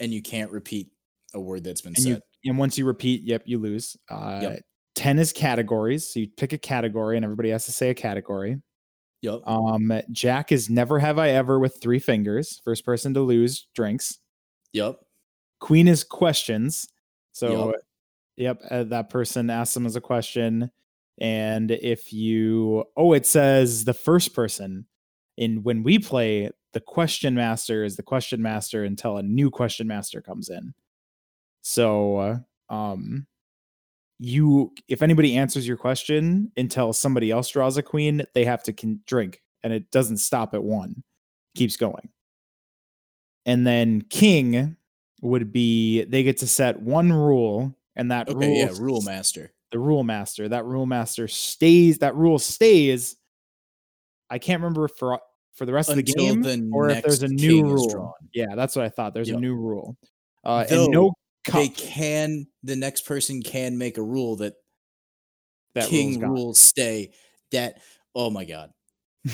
and you can't repeat a word that's been and said. you and once you repeat, yep, you lose. Uh, Yep. Ten is categories. So you pick a category, and everybody has to say a category. yep. Um, Jack is never have I ever with three fingers. First person to lose drinks. yep. Queen is questions. So, Yep. yep, uh, that person asks them as a question. And if you, oh, it says the first person. And when we play, the question master is the question master until a new question master comes in. So, uh, um, you, if anybody answers your question until somebody else draws a queen, they have to con- drink, and it doesn't stop at one, keeps going. And then king would be they get to set one rule, and that Okay, rule, yeah, rule master. the rule master. That rule master stays. That rule stays. I can't remember for for the rest of the game, the or if there's a new rule. Yeah, that's what I thought. There's a new rule, uh, Though and no cup. They can the next person can make a rule that, that king rules stay. That oh my god. they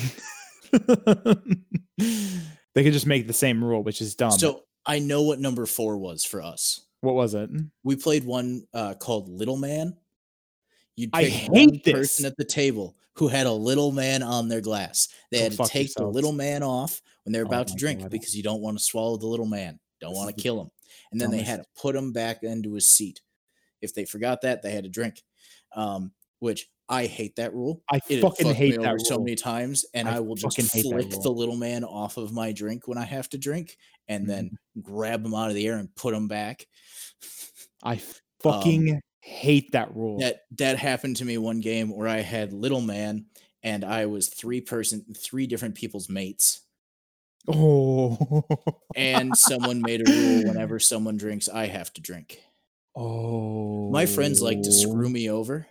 could just make the same rule, which is dumb. So I know what number four was for us. what was it? We played one uh, called Little Man. You'd I pick hate one this. person at the table who had a little man on their glass. They Go had to take the little man off when they're Oh about to drink God. because you don't want to swallow the little man. Don't want to kill him. And then they had to put him back into his seat. If they forgot that, they had to drink. Um, which I hate that rule. I It fucking hate that over so many times, and I I, will just flick the little man off of my drink when I have to drink, and then Mm-hmm. grab him out of the air and put him back. I fucking hate that rule. Um, That that happened to me one game where I had little man, and I was three person, three different people's mates, oh, and someone made a rule: whenever someone drinks, I have to drink. oh, My friends like to screw me over.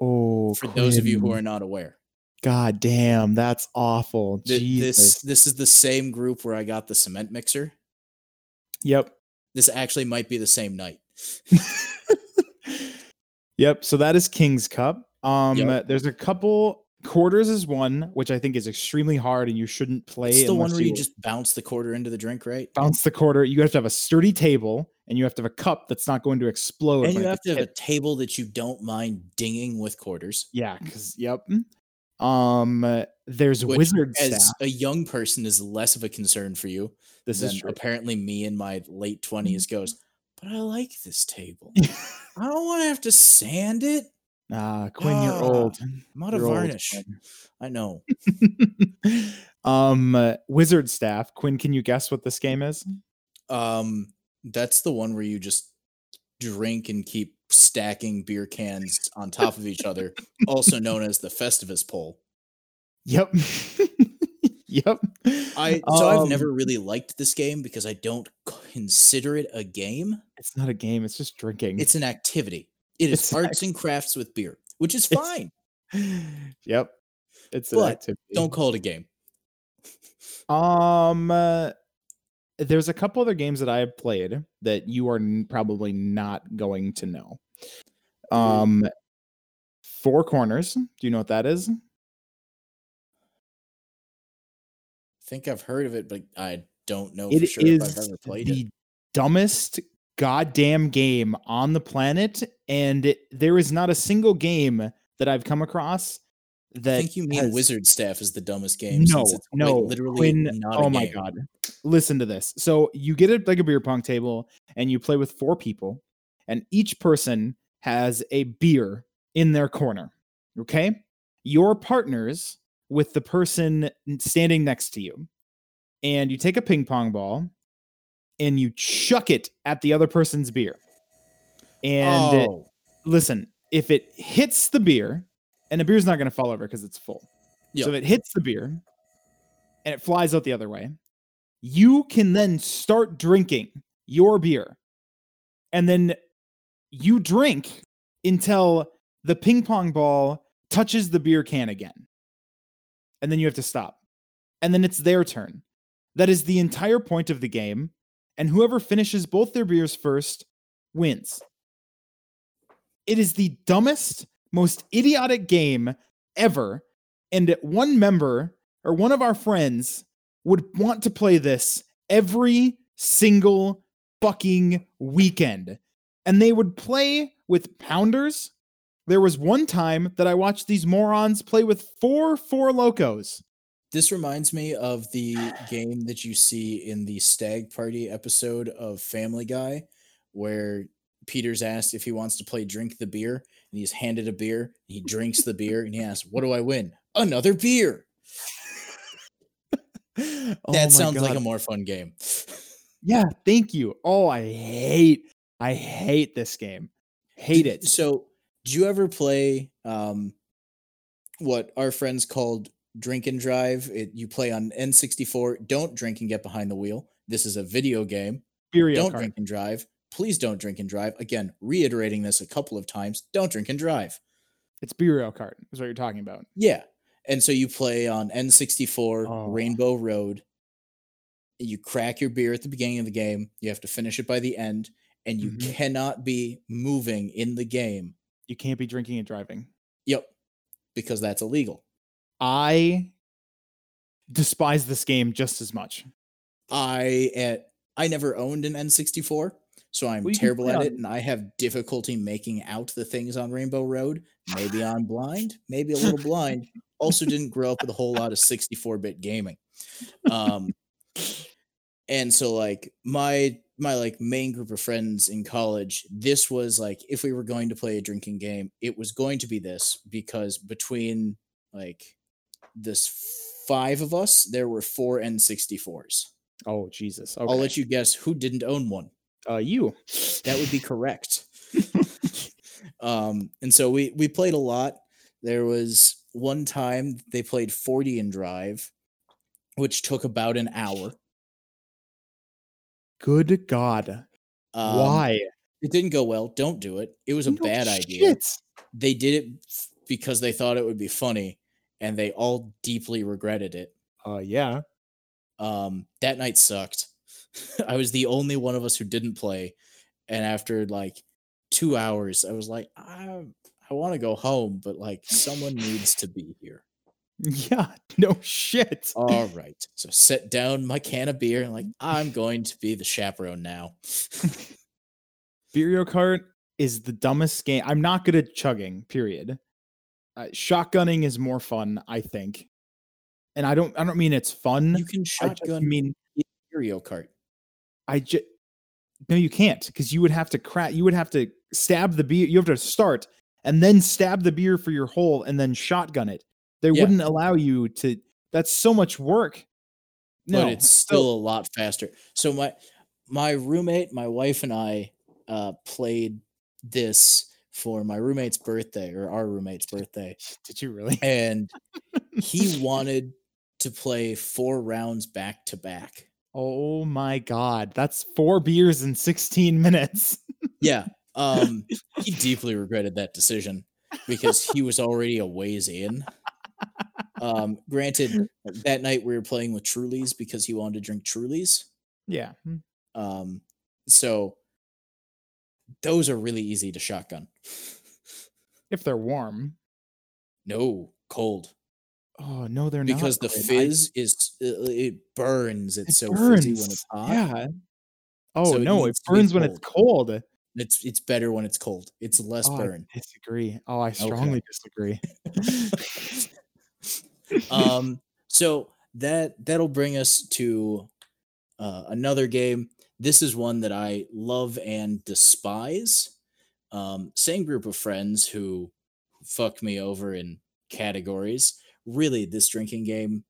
Oh, For those of you who are not aware, God damn, that's awful. Th- Jesus. this this is the same group where I got the cement mixer. Yep. This actually might be the same night. yep. So that is King's Cup. Um, Yep. there's a couple quarters is one, which I think is extremely hard, and you shouldn't play. It's the one where you just bounce the quarter into the drink, right? bounce the quarter. You have to have a sturdy table, and you have to have a cup that's not going to explode. And you have to have a table that you don't mind dinging with quarters. yeah, because yep. Um, there's Which, wizard As staff. a young person, is less of a concern for you. This than is true. Mm-hmm. apparently me in my late twenties goes. But I like this table. I don't want to have to sand it. Ah, Quinn, you're Ah, old. I'm out of old, varnish. Quinn. I know. um, uh, wizard staff. Quinn, can you guess what this game is? Um, that's the one where you just drink and keep stacking beer cans on top of each other, also known as the Festivus pole. Yep. yep. I so I've Um, never really liked this game because I don't consider it a game. It's not a game. It's just drinking. It's an activity. It is It's arts and crafts with beer, which is fine. yep. It's But activity. Don't call it a game. Um, uh, there's a couple other games that I have played that you are n- probably not going to know. Um, Four Corners. Do you know what that is? I think I've heard of it, but I don't know It for sure if I've ever played the it. dumbest goddamn game on the planet, and it- there is not a single game that I've come across that I think you mean has- Wizard Staff is the dumbest game. No, since it's no, literally Quinn, not oh my game. god! Listen to this. So you get it like a beer pong table, and you play with four people, and each person has a beer in their corner. Okay, your partners with the person standing next to you, and you take a ping pong ball, and you chuck it at the other person's beer. And oh, listen, if it hits the beer, and the beer's not going to fall over because it's full. Yep. So if it hits the beer and it flies out the other way, you can then start drinking your beer. And then you drink until the ping pong ball touches the beer can again. And then you have to stop. And then it's their turn. That is the entire point of the game. And whoever finishes both their beers first wins. It is the dumbest, most idiotic game ever. And one member or one of our friends would want to play this every single fucking weekend. And they would play with pounders. There was one time that I watched these morons play with four Four Lokos. This reminds me of the game that you see in the Stag Party episode of Family Guy, where Peter's asked if he wants to play Drink the Beer, and he's handed a beer. He drinks the beer, and he asks, What do I win? Another beer. Oh that my sounds like a more fun game. Yeah, thank you. Oh, I hate I hate this game. Hate it. So, do you ever play um, what our friends called drink and drive? It, you play on N64. Don't drink and get behind the wheel. This is a video game. Mario don't Kart. drink and drive. Please don't drink and drive. Again, reiterating this a couple of times. Don't drink and drive. It's Mario Kart, is what you're talking about. Yeah. And so you play on N64 Oh. Rainbow Road. You crack your beer at the beginning of the game. You have to finish it by the end. And you Mhm. cannot be moving in the game. You can't be drinking and driving. Yep. Because that's illegal. I despise this game just as much. I at I never owned an N64, so I'm Well, terrible at it, and I have difficulty making out the things on Rainbow Road. Maybe I'm blind, maybe a little blind. Also, didn't grow up with a whole lot of 64-bit gaming. Um, and so like my my like main group of friends in college, this was like if we were going to play a drinking game, it was going to be this because between like this five of us, there were four N64s. Oh Jesus. Okay. I'll let you guess who didn't own one. uh you. That would be correct. um, and so we we played a lot. There was one time they played 40 and drive, which took about an hour. Good God. Um, Why? It didn't go well. Don't do it. It was a No bad idea. They did it because they thought it would be funny, and they all deeply regretted it. Uh yeah. Um, that night sucked. I was the only one of us who didn't play, and after like two hours, I was like, I I want to go home, but like someone needs to be here. Yeah. No shit. All right, so set down my can of beer and like I'm going to be the chaperone now. Mario Kart is the dumbest game. I'm not good at chugging, period. Uh, shotgunning is more fun, I think. And I don't I don't mean it's fun. You can shotgun I mean Mario Kart. I just no, you can't because you would have to crack. You would have to stab the beer. You have to start and then stab the beer for your hole and then shotgun it. They Yeah. wouldn't allow you to. That's so much work. No, but it's still a lot faster. So my my roommate, my wife, and I uh, played this for my roommate's birthday or our roommate's birthday, Did you really? and he wanted to play four rounds back to back. Oh my god, that's four beers in 16 minutes. Yeah, um, he deeply regretted that decision because he was already a ways in. Um, granted, that night we were playing with Trulies because he wanted to drink Trulies. Yeah. hmm. Um, so those are really easy to shotgun. If they're warm. No, cold Oh no, they're not. because the Quinn. I- fizz is uh, it burns. It's it so fizzy when it's hot. Yeah. Oh So no, it be burns when it's cold. It's it's better when it's cold. It's less Oh, burn. I disagree. Oh, I strongly disagree. um so that that'll bring us to uh, another game this is one that i love and despise. Um same group of friends who fuck me over in categories. Really this drinking game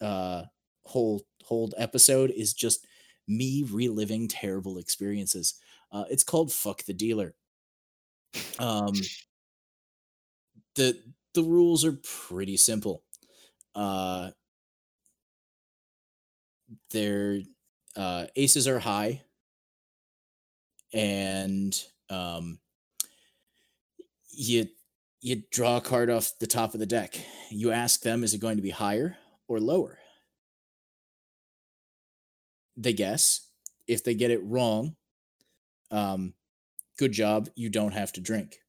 uh whole whole episode is just me reliving terrible experiences. Uh it's called fuck the dealer. Um the the rules are pretty simple. Uh, their uh, aces are high, and um, you you draw a card off the top of the deck. You ask them, is it going to be higher or lower? They guess. If they get it wrong, um, good job. You don't have to drink.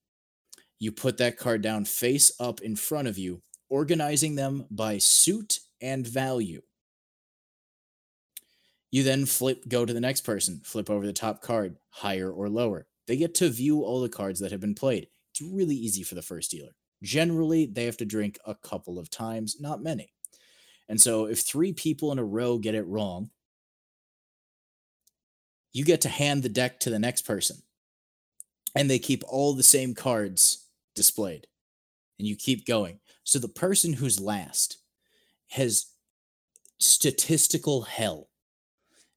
You put that card down face up in front of you, organizing them by suit and value. You then flip, go to the next person, flip over the top card, higher or lower. They get to view all the cards that have been played. It's really easy for the first dealer. Generally, they have to drink a couple of times, not many. And so if three people in a row get it wrong, you get to hand the deck to the next person. And they keep all the same cards displayed. And you keep going. So the person who's last has statistical hell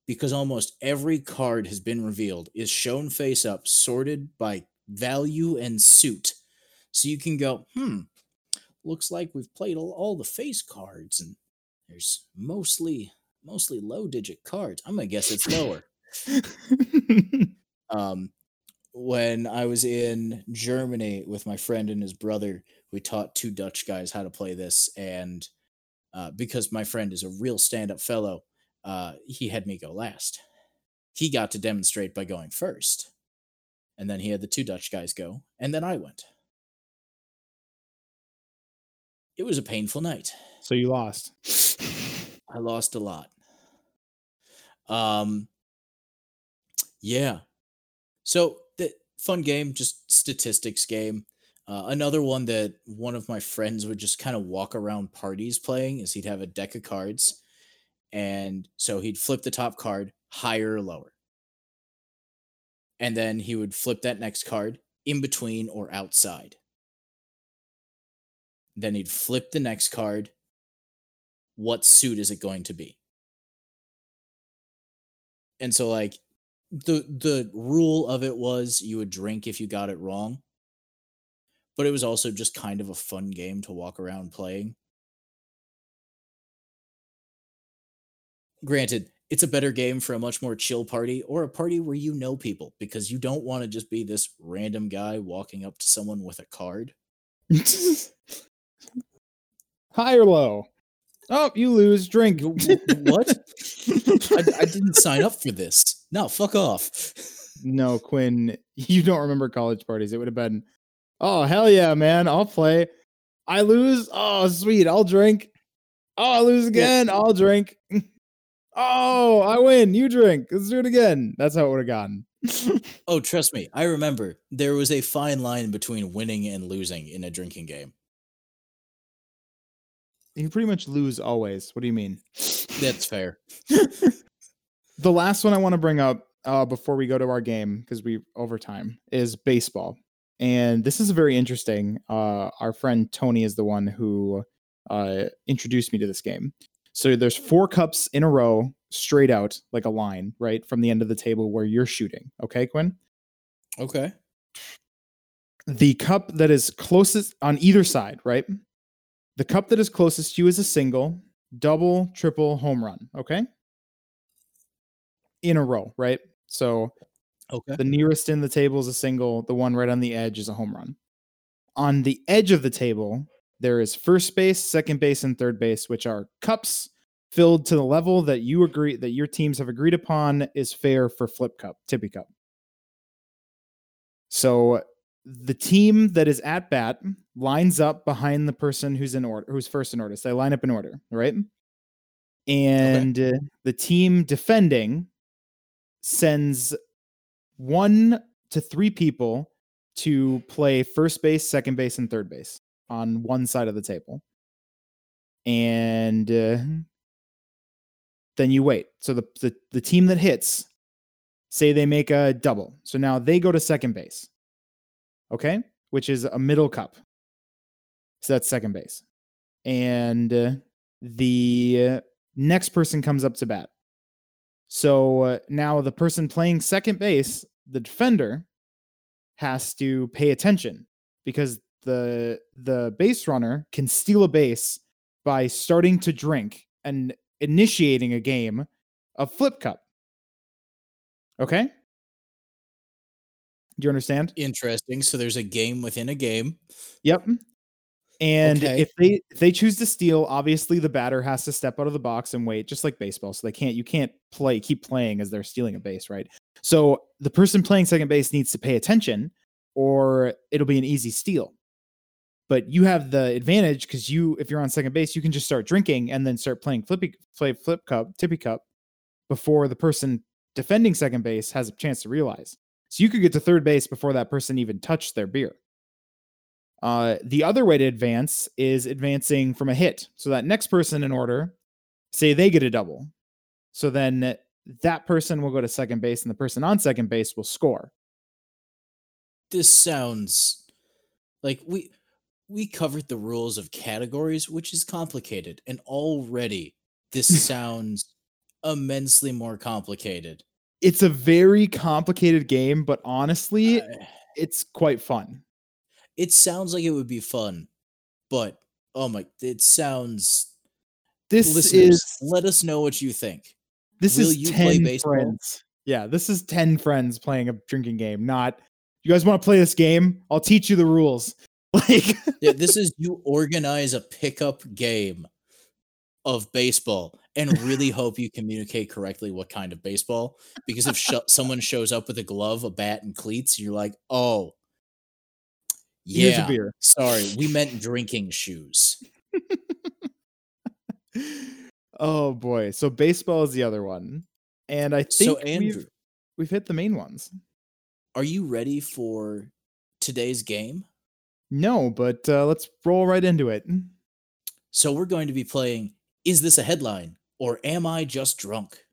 because almost every card has been revealed is shown face up, sorted by value and suit. So you can go, hmm, looks like we've played all, all the face cards and there's mostly mostly low digit cards. I'm gonna guess it's lower. um when I was in Germany with my friend and his brother, we taught two Dutch guys how to play this. And uh, because my friend is a real stand up fellow, uh, he had me go last. He got to demonstrate by going first. And then he had the two Dutch guys go, and then I went. It was a painful night. So you lost. I lost a lot. Um, yeah. So the fun game, just statistics game. Uh, another one that one of my friends would just kind of walk around parties playing is he'd have a deck of cards and so he'd flip the top card higher or lower. And then he would flip that next card in between or outside. Then he'd flip the next card. What suit is it going to be? And so like the the rule of it was you would drink if you got it wrong. But it was also just kind of a fun game to walk around playing. Granted, it's a better game for a much more chill party or a party where you know people because you don't want to just be this random guy walking up to someone with a card. High or low? Oh, you lose. Drink. what? I, I didn't sign up for this. No, fuck off. No, Quinn, you don't remember college parties. It would have been, oh, hell yeah, man. I'll play. I lose. Oh, sweet. I'll drink. Oh, I lose again. I'll drink. Oh, I win. You drink. Let's do it again. That's how it would have gone. oh, trust me. I remember there was a fine line between winning and losing in a drinking game. You pretty much lose always. What do you mean? That's fair. the last one I want to bring up uh, before we go to our game, because we overtime, is baseball. And this is very interesting. Uh, our friend Tony is the one who uh, introduced me to this game. So there's four cups in a row, straight out like a line, right from the end of the table where you're shooting. Okay, Quinn. Okay. The cup that is closest on either side, right? The cup that is closest to you is a single, double, triple, home run. Okay. In a row, right? So okay. the nearest in the table is a single. The one right on the edge is a home run. On the edge of the table there is first base, second base, and third base, which are cups filled to the level that you agree that your teams have agreed upon is fair for flip cup, tippy cup. So the team that is at bat lines up behind the person who's in order, who's first in order. So they line up in order, right? And okay. uh, the team defending sends one to three people to play first base, second base, and third base on one side of the table. And uh, then you wait. So the, the the team that hits, say they make a double. So now they go to second base. Okay? Which is a middle cup. So that's second base. And uh, the next person comes up to bat. So uh, now the person playing second base, the defender, has to pay attention because the the base runner can steal a base by starting to drink and initiating a game of flip cup. Okay? Do you understand? Interesting. So there's a game within a game. Yep. And Okay. if they if they choose to steal, obviously the batter has to step out of the box and wait, just like baseball. So they can't you can't play keep playing as they're stealing a base, right? So the person playing second base needs to pay attention, or it'll be an easy steal. But you have the advantage because you, if you're on second base, you can just start drinking and then start playing flippy play flip cup, tippy cup, before the person defending second base has a chance to realize. So you could get to third base before that person even touched their beer. Uh, the other way to advance is advancing from a hit. So that next person in order, say they get a double. So then that person will go to second base and the person on second base will score. This sounds like we we covered the rules of categories, which is complicated, and already this sounds immensely more complicated. It's a very complicated game, but honestly, Uh, it's quite fun. it sounds like it would be fun, but oh my, it sounds. This Listeners, is let us know what you think. this will is you 10 play friends. Yeah, this is 10 friends playing a drinking game, not you guys want to play this game? I'll teach you the rules. Like Yeah, this is you organize a pickup game of baseball and really hope you communicate correctly what kind of baseball. Because if sho- someone shows up with a glove, a bat, and cleats, you're like, oh, here's yeah, a beer. sorry, we meant drinking shoes. oh boy. So baseball is the other one. And I think So, Andrew, we've, we've hit the main ones. are you ready for today's game? No, but uh, let's roll right into it. So, we're going to be playing Is This a Headline or Am I Just Drunk?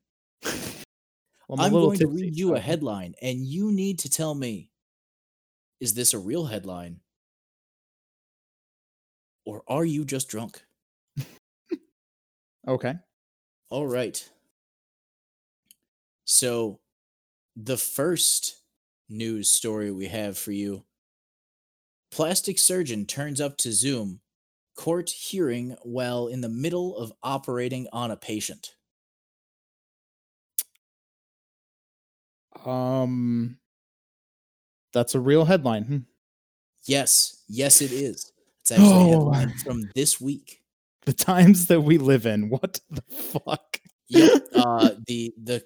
Well, I'm I'm going to read you a headline, and you need to tell me is this a real headline? Or are you just drunk? Okay. All right. So, the first news story we have for you plastic surgeon turns up to Zoom, court hearing while in the middle of operating on a patient. Um that's a real headline. Hmm. Yes, yes, it is. It's actually a Oh. headline from this week. The times that we live in. What the fuck? Yep. uh the the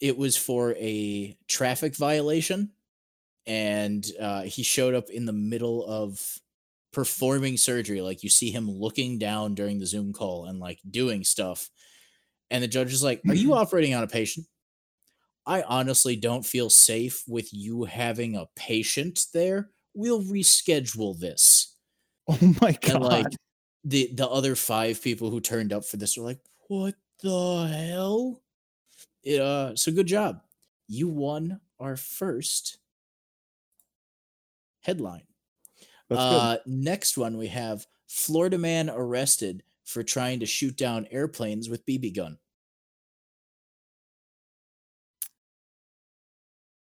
it was for a traffic violation and uh he showed up in the middle of performing surgery like you see him looking down during the zoom call and like doing stuff and the judge is like are you operating on a patient i honestly don't feel safe with you having a patient there we'll reschedule this Oh my god. and like the the other five people who turned up for this are like, "What the hell?" It, uh, so good job. You won our first headline. Uh, next one we have Florida man arrested for trying to shoot down airplanes with BB gun.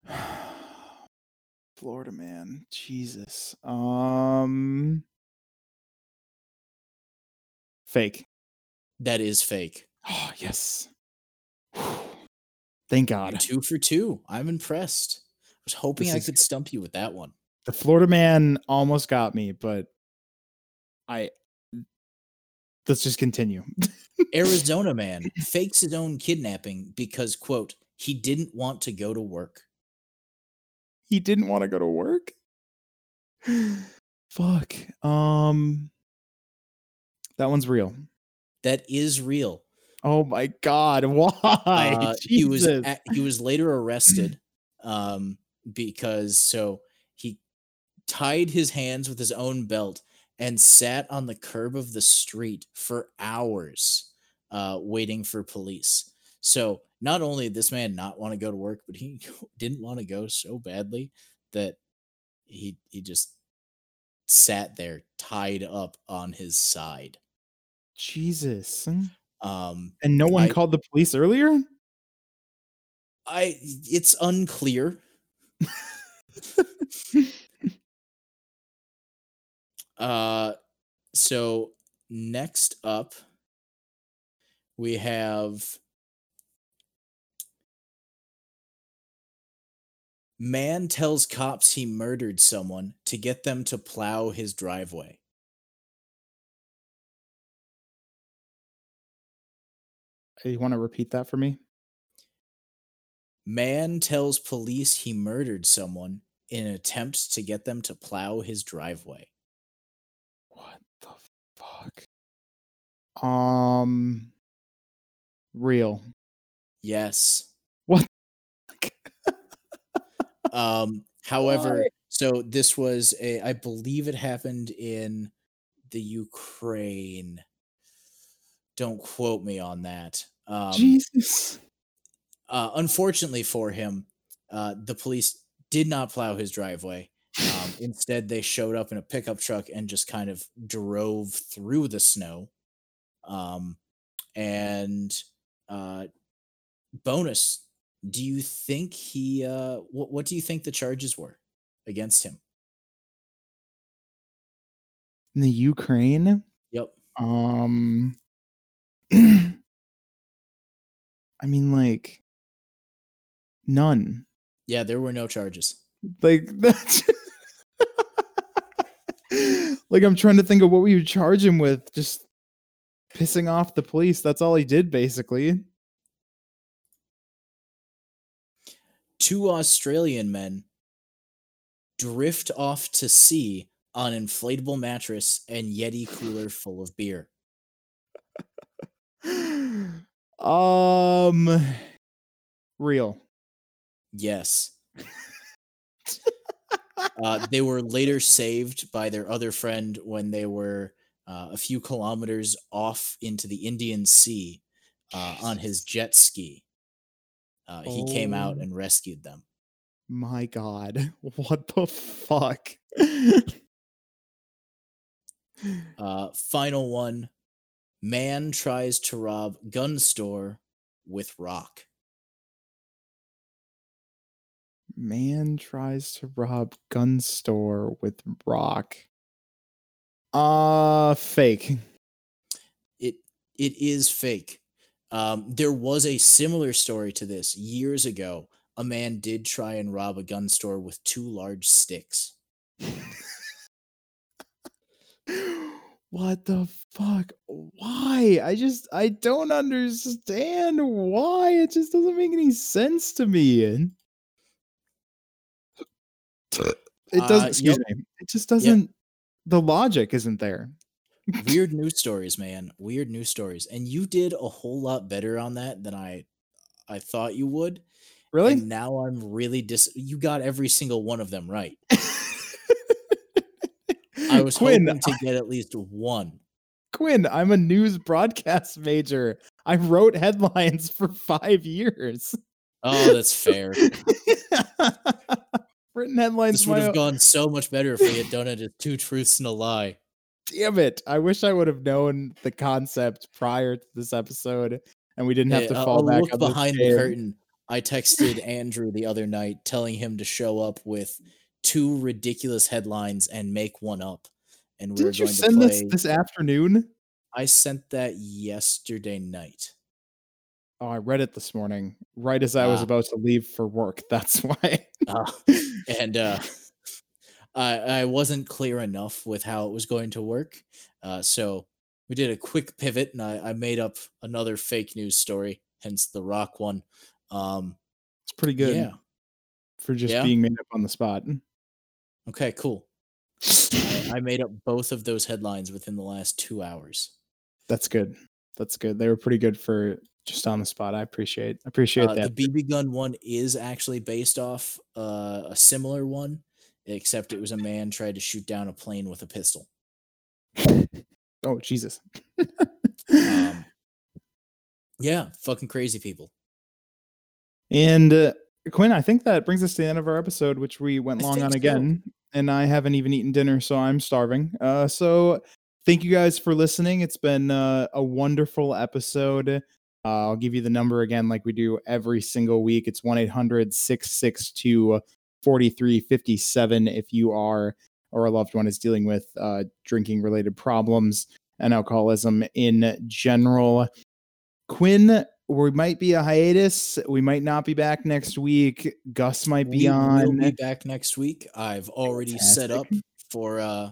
Florida man. Jesus. Um fake. That is fake. Oh, yes. Thank God. two for two. I'm impressed. I was hoping This I is could stump you with that one. The Florida man almost got me, but I let's just continue. Arizona man fakes his own kidnapping because, quote, he didn't want to go to work. he didn't want to go to work. Fuck. Um that one's real. That is real. Oh my god, why? Uh, he was he was later arrested um, because so tied his hands with his own belt and sat on the curb of the street for hours uh, waiting for police. So not only did this man not want to go to work, but he didn't want to go so badly that he he just sat there tied up on his side. Jesus. Um, And no one I- called the police earlier? I it's unclear. Uh, so next up, we have man tells cops he murdered someone to get them to plow his driveway. You want to repeat that for me? Man tells police he murdered someone in an attempt to get them to plow his driveway. Fuck? Um, real. Yes. What? Um, however, so this was a, I believe it happened in the Ukraine. Don't quote me on that. Um, Jesus. uh, unfortunately for him, uh, the police did not plow his driveway. Um, instead, they showed up in a pickup truck and just kind of drove through the snow. Um, and uh, bonus, do you think he? Uh, what What do you think the charges were against him? In the Ukraine? Yep. Um, I mean, like, none. Yeah, there were no charges. Like that's like I'm trying to think of what we would charge him with. Just pissing off the police. That's all he did, basically. Two Australian men drift off to sea on inflatable mattress and Yeti cooler full of beer. um, real. Yes. uh, they were later saved by their other friend when they were uh, a few kilometers off into the Indian Sea uh, on his jet ski. Uh, he came out Oh. and rescued them. My God, what the fuck? Uh, final one man tries to rob gun store with rock. Man tries to rob gun store with rock. Uh, fake. It it is fake. Um, there was a similar story to this years ago. A man did try and rob a gun store with two large sticks. what the fuck? Why? I just I don't understand why. It just doesn't make any sense to me. It doesn't. Uh, excuse yep. me. It just doesn't. The logic isn't there. Weird news stories, man. Weird news stories. And you did a whole lot better on that than I I thought you would. Really? And now I'm really dis you got every single one of them right. I was Quinn. hoping to get at least one. Quinn, I'm a news broadcast major. I wrote headlines for five years. Oh, that's fair. Written headlines. this would have gone so much better if we had done it as two truths and a lie. Damn it! I wish I would have known the concept prior to this episode, and we didn't have Hey, to fall a back behind the curtain. I texted Andrew the other night telling him to show up with two ridiculous headlines and make one up. And we were you going to send play. this this afternoon? I sent that yesterday night. Oh, I read it this morning, right as I was Ah. about to leave for work. That's why. Uh, and uh, I, I wasn't clear enough with how it was going to work. Uh, so we did a quick pivot and I, I made up another fake news story, hence the rock one. Um, it's pretty good Yeah. for just Yeah? being made up on the spot. Okay, cool. I, I made up both of those headlines within the last two hours. That's good. That's good. They were pretty good for just on the spot. I appreciate appreciate Uh, that. the BB gun one is actually based off uh, a similar one, except it was a man tried to shoot down a plane with a pistol. oh Jesus. Um, yeah, fucking crazy people. And uh, Quinn, I think that brings us to the end of our episode, which we went I long on so. again. And I haven't even eaten dinner, so I'm starving. Uh, so thank you guys for listening. It's been uh, a wonderful episode. Uh, I'll give you the number again, like we do every single week. It's 1 800 662 4357 if you are or a loved one is dealing with uh, drinking related problems and alcoholism in general. Quinn, we might be a hiatus. We might not be back next week. Gus might be we on. will be back next week. I've already set up Fantastic. for uh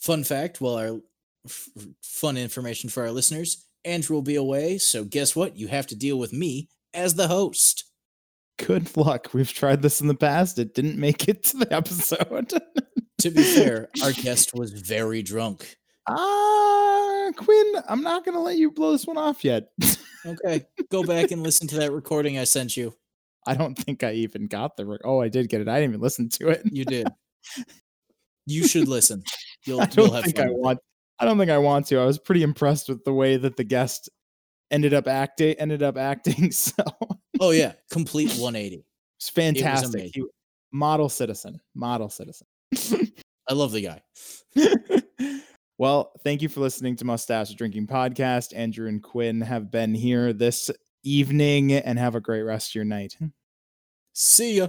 fun fact. Well, our f- fun information for our listeners. Andrew will be away, so guess what? You have to deal with me as the host. Good luck. We've tried this in the past. It didn't make it to the episode. To be fair, our guest was very drunk. Ah, Quinn, I'm not going to let you blow this one off yet. Okay, go back and listen to that recording I sent you. I don't think I even got the. Re- oh, I did get it. I didn't even listen to it. You did. You should listen. You'll, I you'll don't have think fun. I want. I don't think I want to. I was pretty impressed with the way that the guest ended up acting. Ended up acting. So Oh yeah, complete 180. it's fantastic. He- model citizen. Model citizen. I love the guy. well, thank you for listening to Mustache Drinking Podcast. Andrew and Quinn have been here this evening, and have a great rest of your night. See ya.